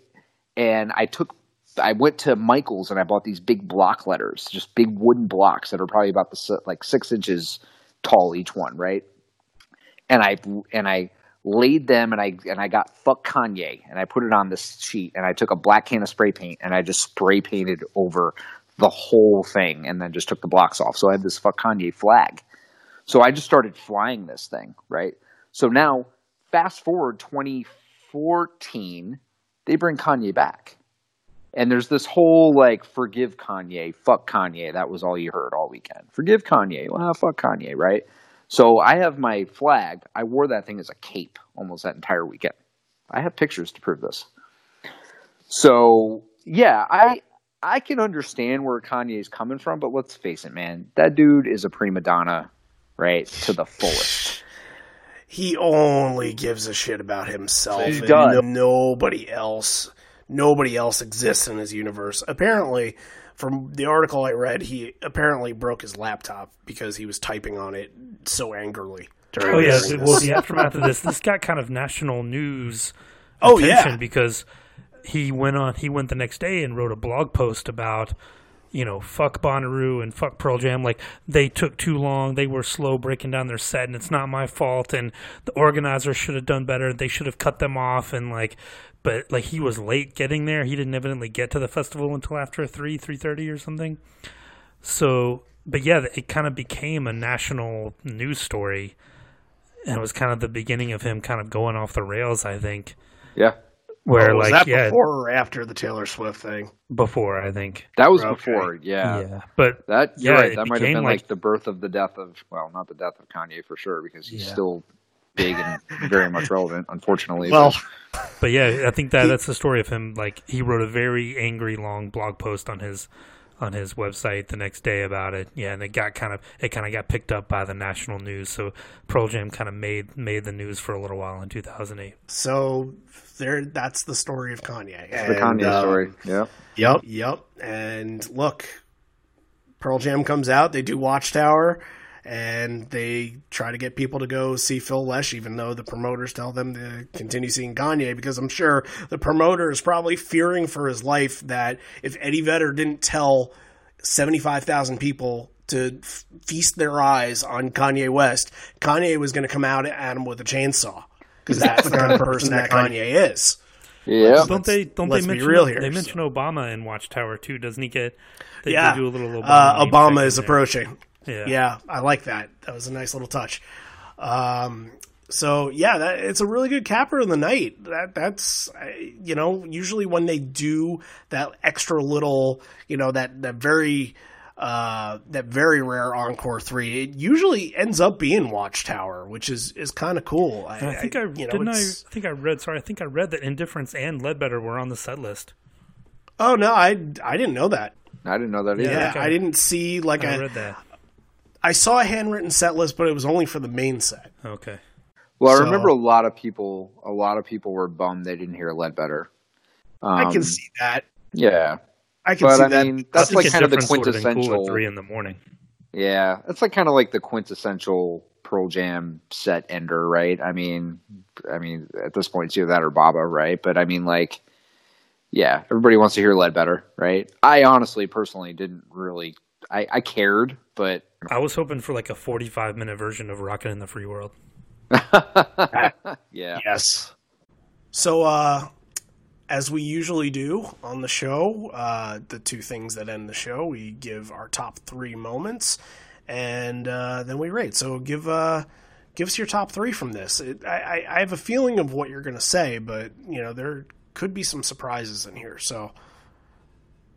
And I took, I went to Michael's and I bought these big block letters, just big wooden blocks that are probably about the like six inches tall each one, right? And I and I laid them and I and I got fuck Kanye and I put it on this sheet and I took a black can of spray paint and I just spray painted over the whole thing and then just took the blocks off. So I had this fuck Kanye flag. So I just started flying this thing, right? So now fast forward 2014, they bring Kanye back. And there's this whole like forgive Kanye, fuck Kanye. That was all you heard all weekend. Forgive Kanye. Well, fuck Kanye, right? So I have my flag. I wore that thing as a cape almost that entire weekend. I have pictures to prove this. So yeah, I I can understand where Kanye's coming from, but let's face it, man, that dude is a prima donna, right, to the fullest. He only gives a shit about himself. He does. Nobody else, nobody else exists in his universe. Apparently, from the article I read, he apparently broke his laptop because he was typing on it so angrily. oh yeah, well the aftermath of this, this got kind of national news. Oh yeah, because he went on. He went the next day and wrote a blog post about you know, fuck Bonnaroo and fuck Pearl Jam. Like they took too long. They were slow breaking down their set, and it's not my fault. And the organizers should have done better. They should have cut them off. And like but like he was late getting there. He didn't evidently get to the festival until after three three thirty or something. So, but yeah, it kind of became a national news story, and it was kind of the beginning of him kind of going off the rails. I think. Yeah. Where oh, like that yeah, before or after the Taylor Swift thing? Before, I think that was okay. before. Yeah, yeah. But that yeah, right. That might have been like, like, the birth of the death of well, not the death of Kanye for sure because he's yeah. still big and very much relevant, unfortunately. Well, but. but yeah, I think that that's the story of him. Like he wrote a very angry, long blog post on his on his website the next day about it. Yeah, and it got kind of it kind of got picked up by the national news. So Pearl Jam kind of made made the news for a little while in 2008. So there, that's the story of Kanye. It's the Kanye um, story. Yeah. Yep. Yep. And look, Pearl Jam comes out. They do Watchtower and they try to get people to go see Phil Lesh, even though the promoters tell them to continue seeing Kanye, because I'm sure the promoter is probably fearing for his life that if Eddie Vedder didn't tell 75,000 people to f- feast their eyes on Kanye West, Kanye was going to come out at him with a chainsaw, because that's the kind of person that Kanye is. Yeah. Don't they? Don't they mention? Real here, they so. mention Obama in Watchtower too? Doesn't he get? They, yeah. They do a little Obama. Uh, Obama is approaching. Yeah. yeah, I like that. That was a nice little touch. Um, so yeah, that, it's a really good capper of the night. That that's you know usually when they do that extra little you know that that very uh, that very rare encore three, it usually ends up being Watchtower, which is is kind of cool. I, I, think I, I you know, didn't I, I think I read sorry I think I read that Indifference and Ledbetter were on the set list. Oh no, I I didn't know that. I didn't know that either. Yeah, I, didn't see like I read that. I saw a handwritten set list, but it was only for the main set. Okay. Well, I so, remember a lot of people. A lot of people were bummed they didn't hear Ledbetter. Um, I can um, see that. Yeah, I can but, see I that. Mean, that's like kind of the quintessential cool three in the morning. Yeah, it's like kind of like the quintessential Pearl Jam set ender, right? I mean, I mean, at this point, it's either that or Baba, right? But I mean, like, yeah, everybody wants to hear Ledbetter, right? I honestly, personally, didn't really. I, I cared, but I was hoping for like a forty-five minute version of Rockin' in the Free World. yeah. Yes. So, uh, as we usually do on the show, uh, the two things that end the show, we give our top three moments and uh, then we rate. So give uh, give us your top three from this. It, I, I have a feeling of what you're going to say, but you know there could be some surprises in here. So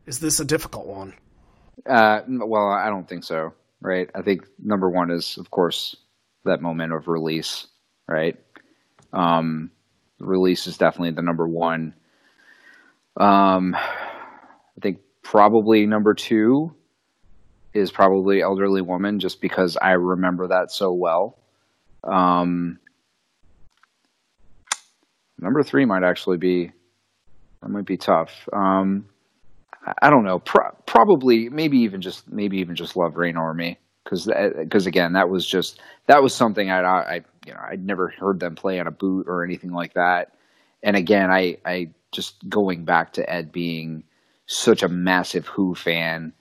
is this a difficult one? Uh, well, I don't think so. Right. I think number one is, of course, that moment of release. Right. Um, release is definitely the number one. Um, I think probably number two is probably elderly woman just because I remember that so well. Um, number three might actually be that might be tough. Um, I don't know. Pro- probably, maybe even just maybe even just love Reign Over Me because because uh, again that was just that was something I I you know I'd never heard them play on a boot or anything like that. And again, I I just going back to Ed being such a massive Who fan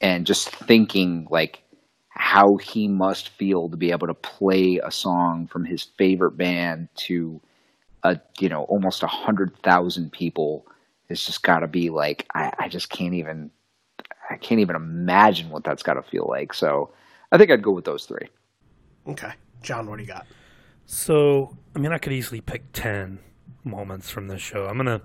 and just thinking like how he must feel to be able to play a song from his favorite band to a you know almost a hundred thousand people it's just got to be like I, I just can't even I can't even imagine what that's got to feel like. So I think I'd go with those three. Okay, John, what do you got? So I mean, I could easily pick ten moments from this show. I'm gonna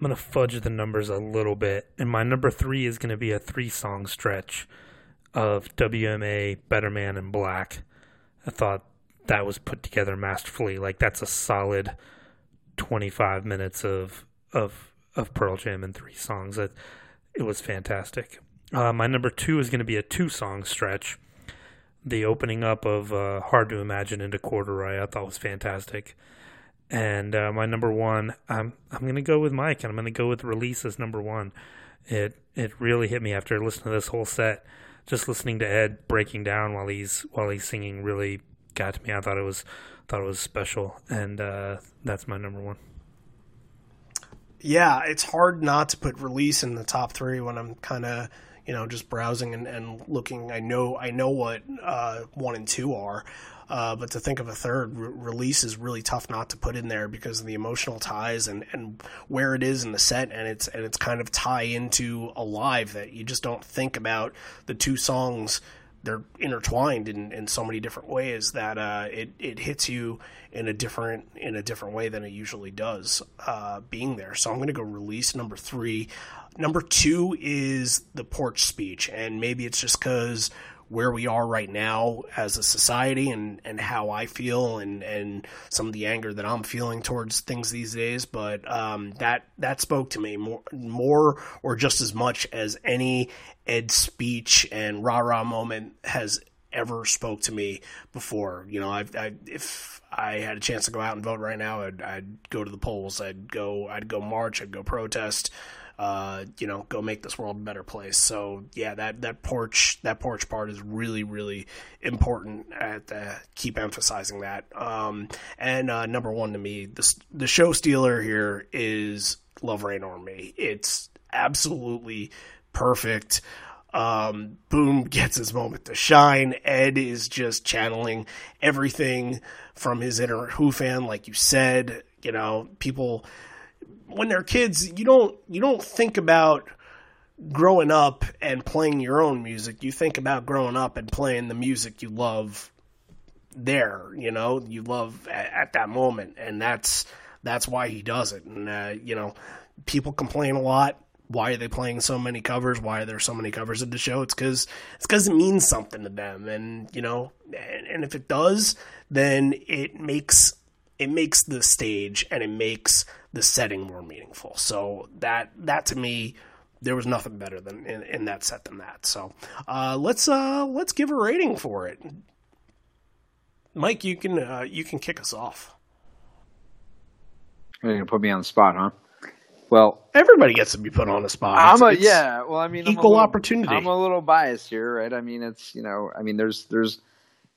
I'm going to fudge the numbers a little bit. And my number three is going to be a three song stretch of WMA, Better Man, and Black. I thought that was put together masterfully. Like, that's a solid 25 minutes of, of, of Pearl Jam in three songs. It, it was fantastic. Uh, my number two is going to be a two song stretch. The opening up of uh, Hard to Imagine into Corduroy I thought was fantastic. And uh, my number one, I'm I'm gonna go with Mike, and I'm gonna go with Release as number one. It it really hit me after listening to this whole set. Just listening to Ed breaking down while he's while he's singing really got to me. I thought it was thought it was special, and uh, that's my number one. Yeah, it's hard not to put Release in the top three when I'm kind of you know just browsing and, and looking. I know I know what uh, one and two are. Uh, but to think of a third re- release is really tough not to put in there because of the emotional ties and, and where it is in the set and it's and it's kind of tie into Alive that you just don't think about the two songs they're intertwined in, in so many different ways that uh, it it hits you in a different in a different way than it usually does uh, being there. So I'm going to go release number three. Number two is the porch speech, and maybe it's just because where we are right now as a society and, and how I feel and, and some of the anger that I'm feeling towards things these days. But um, that that spoke to me more more or just as much as any Ed speech and rah rah moment has ever spoke to me before. You know, I, I if I had a chance to go out and vote right now, I'd, I'd go to the polls. I'd go I'd go march. I'd go protest uh, you know, go make this world a better place. So yeah, that that porch that porch part is really really important. At uh, keep emphasizing that. Um, and uh, number one to me, the the show stealer here is Love Reign Over Me. It's absolutely perfect. Um, Boom gets his moment to shine. Ed is just channeling everything from his inner Who fan, like you said. You know, people when they're kids, you don't you don't think about growing up and playing your own music. You think about growing up and playing the music you love there. You know, you love at, at that moment, and that's that's why he does it. And uh, you know, people complain a lot. Why are they playing so many covers? Why are there so many covers at the show? It's because it's because it means something to them, and you know, and, and if it does, then it makes it makes the stage and it makes the setting more meaningful. So that that to me, there was nothing better than in, in that set than that. So uh, let's uh, let's give a rating for it. Mike, you can uh, you can kick us off. You're gonna put me on the spot, huh? Well, Everybody gets to be put on the spot. I'm a it's- yeah. Well, I mean, I'm equal little- opportunity. I'm a little biased here, right? I mean, it's you know, I mean, there's there's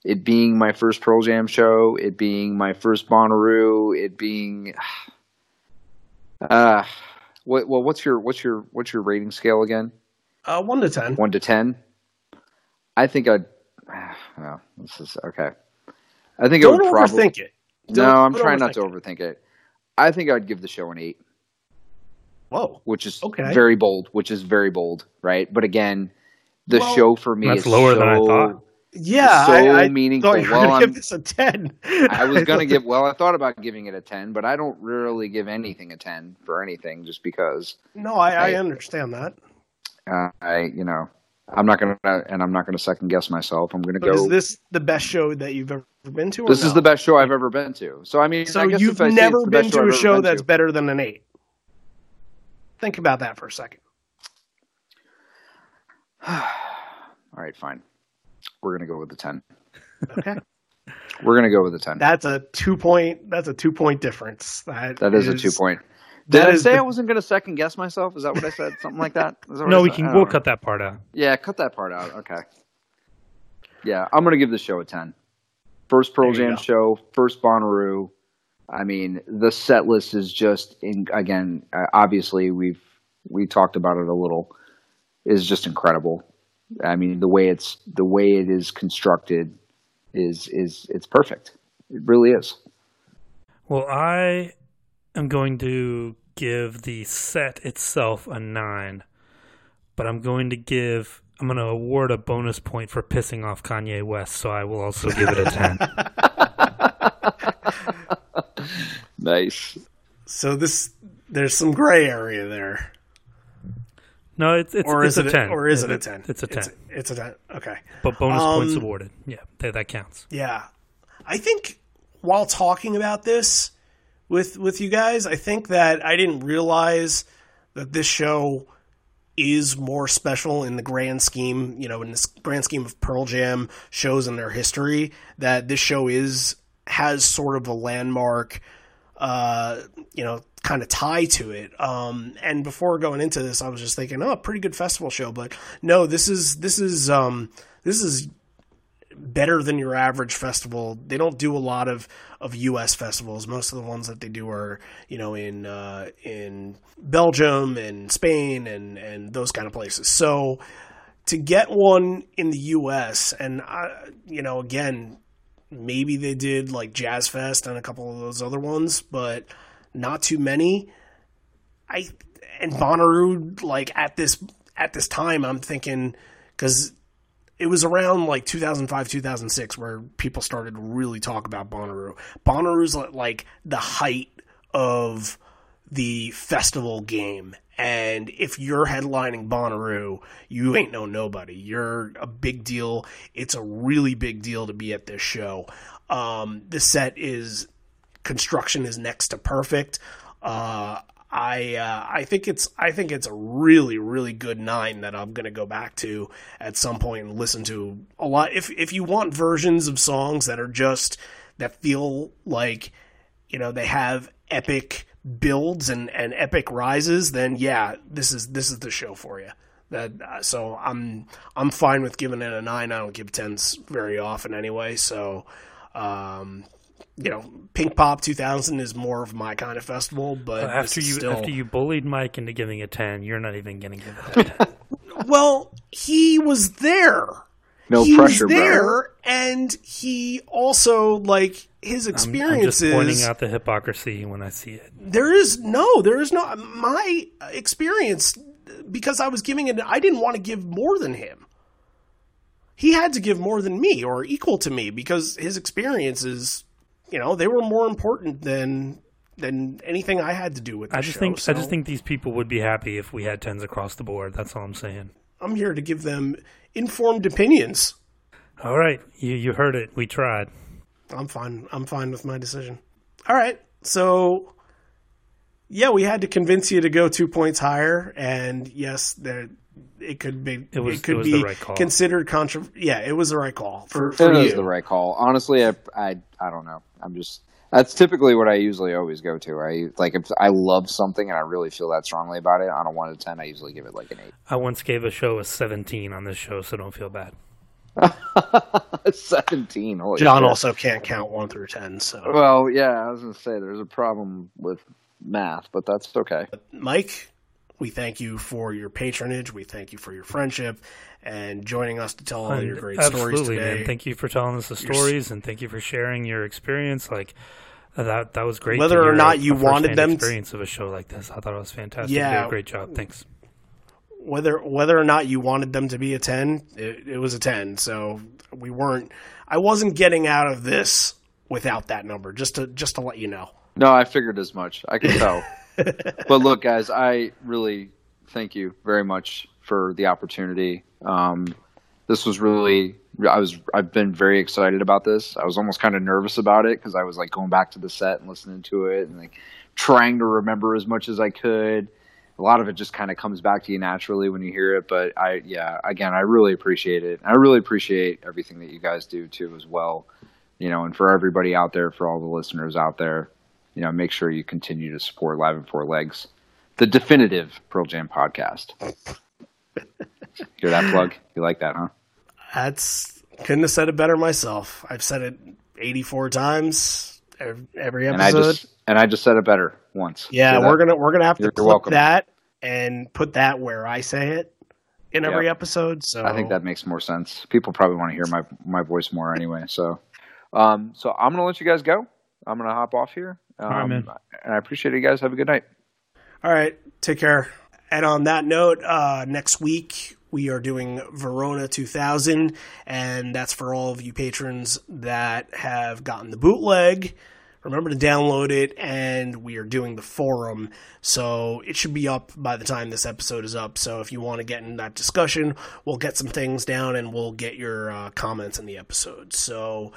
it being my first Pearl Jam show, it being my first Bonnaroo, it being uh what well what's your what's your what's your rating scale again? Uh, one to ten. One to ten? I think I'd no, this is okay. I think Don't I would probably overthink it. No, Don't- I'm trying not to overthink overthink it. I think I'd give the show an eight. Whoa. which is Okay. very bold, which is very bold, right? But again, the Well, show for me That's is lower so, than I thought. Yeah, So I, I meaningful. you were Well, to give this a ten. I was gonna give. Well, I thought about giving it a ten, but I don't really give anything a ten for anything, just because No, I, I understand that. uh, I, you know, I'm not gonna, and I'm not gonna second guess myself. I'm gonna But go. is this the best show that you've ever been to? Or this no? is the best show I've ever been to. So I mean, So I guess you've never been to a show that's to- better than an eight. Think about that for a second. All right, fine. We're gonna go with the ten. Okay, We're gonna go with the ten. that's a two point. That's a two point difference. That that is, a two point. Did that I say the- I wasn't gonna second guess myself? Is that what I said? Something like that? Is that No, we can. We'll know. cut that part out. Yeah, cut that part out. Okay. Yeah, I'm gonna give the show a ten. First Pearl Jam go. show, first Bonnaroo. I mean, the set list is just in, again. Uh, obviously, we've we talked about it a little. Is just incredible. I mean, the way it's the way it is constructed is is it's perfect. It really is. Well, I am going to give the set itself a nine, but I'm going to give. I'm going to award a bonus point for pissing off Kanye West, so I will also give it a ten. Nice. So this there's some gray area there, No, it's it's, or it's is a it ten. or is it a ten? It's a ten, It's, it's a ten. Okay. but bonus points Um, awarded. Yeah, that, that counts. Yeah, I think while talking about this with with you guys, I think that I didn't realize that this show is more special in the grand scheme, you know, in this grand scheme of Pearl Jam shows in their history. That this show is has sort of a landmark, uh, you know, kind of tie to it. Um, and before going into this, I was just thinking, oh, pretty good festival show, but no, this is this is um, this is better than your average festival. They don't do a lot of, of U.S. festivals. Most of the ones that they do are, you know, in uh, in Belgium and Spain and and those kind of places. So to get one in the U.S. and I, you know, again, maybe they did like Jazz Fest and a couple of those other ones, but not too many. I and Bonnaroo like at this at this time, I'm thinking because it was around like 2005 2006 where people started to really talk about Bonnaroo. Bonnaroo's like the height of the festival game. And if you're headlining Bonnaroo, you ain't no nobody. You're a big deal. It's a really big deal to be at this show. Um, the set is construction is next to perfect. Uh, I uh, I think it's I think it's a really really good nine that I'm gonna go back to at some point and listen to a lot. If if you want versions of songs that are just that feel like you know they have epic builds and, and epic rises, then yeah, this is this is the show for you. That uh, so I'm I'm fine with giving it a nine. I don't give tens very often anyway. So um, you know, Pinkpop 2000 is more of my kind of festival, but after you still, after you bullied Mike into giving a ten, you're not even going to give it a ten. well, he was there. No he pressure, was there, bro. and he also like his I'm, I'm experiences. just pointing out the hypocrisy when I see it. there is no, there is no. My experience because I was giving it. I didn't want to give more than him. He had to give more than me or equal to me because his experiences, you know, they were more important than than anything I had to do with. The I just show, think I just think these people would be happy if we had tens across the board. That's all I'm saying. I'm here to give them informed opinions. All right, you you heard it. We tried. I'm fine. I'm fine with my decision. All right. So, yeah, we had to convince you to go two points higher, and yes, there it could be. It was- could it was be the right call. considered contra. Yeah, it was the right call for for It you. is the right call. Honestly, I, I I don't know. I'm just That's typically what I usually always go to. I like if I love something and I really feel that strongly about it on a one to ten, I usually give it like an eight. I once gave a show a 17 on this show, so don't feel bad. Seventeen. Holy John shit. also can't count one through ten. So, Well, yeah, I was gonna say there's a problem with math, but that's okay. Mike, we thank you for your patronage. We thank you for your friendship and joining us to tell all your great stories today. man. Thank you for telling us the stories, and thank you for sharing your experience. Like that, that was great. Whether to or not a- you a wanted firsthand them to- experience of a show like this, I thought it was fantastic. You Yeah. did a great job. Thanks. whether whether or not you wanted them to be a 10 it, it was a 10 so we weren't i wasn't getting out of this without that number just to just to let you know No, I figured as much. I can tell. but look, guys, I really thank you very much for the opportunity. Um, this was really, I was, I've been very excited about this. I was almost kind of nervous about it because I was like going back to the set and listening to it and like trying to remember as much as I could. A lot of it just kind of comes back to you naturally when you hear it. But I, yeah, again, I really appreciate it. I really appreciate everything that you guys do too, as well. You know, and for everybody out there, for all the listeners out there, you know, make sure you continue to support Live on Four Legs, the definitive Pearl Jam podcast. Hear that plug? You like that, huh? That's couldn't have said it better myself i've said it 84 times ev- every And I episode just and I just said it better once. yeah Hear we're gonna we're gonna have to You're clip welcome. that and put that where i say it in every Yeah. episode so I think that makes more sense. People probably want to hear my my voice more anyway. So, um, so I'm gonna let you guys go. I'm gonna hop off here. Um, right, man. And I appreciate it, you guys. Have a good night. All right, take care. And on that note, uh, next week we are doing Verona 2000, and that's for all of you patrons that have gotten the bootleg. Remember to download it, and we are doing the forum, so it should be up by the time this episode is up. So if you want to get in that discussion, we'll get some things down, and we'll get your uh, comments in the episode. So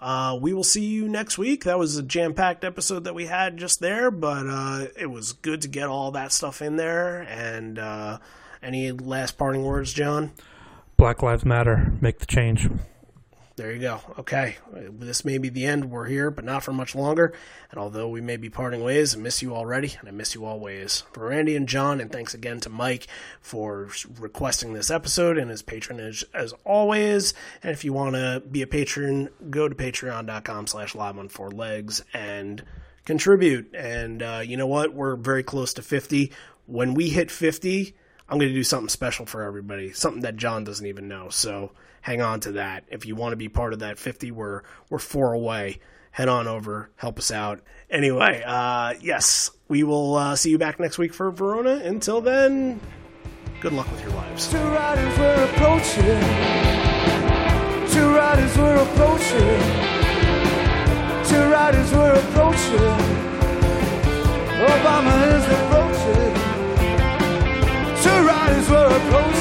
uh, we will see you next week. That was a jam packed episode that we had just there, but uh, it was good to get all that stuff in there. And uh, any last parting words, John? Black Lives Matter. Make the change. There you go. Okay. This may be the end. We're here, but not for much longer. And although we may be parting ways, I miss you already, and I miss you always. For Randy and John, and thanks again to Mike for requesting this episode and his patronage as always. And if you want to be a patron, go to patreon.com slash live on four legs and contribute. And uh, you know what? We're very close to 50. When we hit 50, I'm going to do something special for everybody, something that John doesn't even know. So hang on to that. If you want to be part of that 50, we're we're four away. Head on over, help us out. Anyway, uh, yes, we will uh, see you back next week for Verona. Until then, good luck with your lives. Two riders were approaching. Two riders were approaching. Two riders were approaching. Obama is the for a close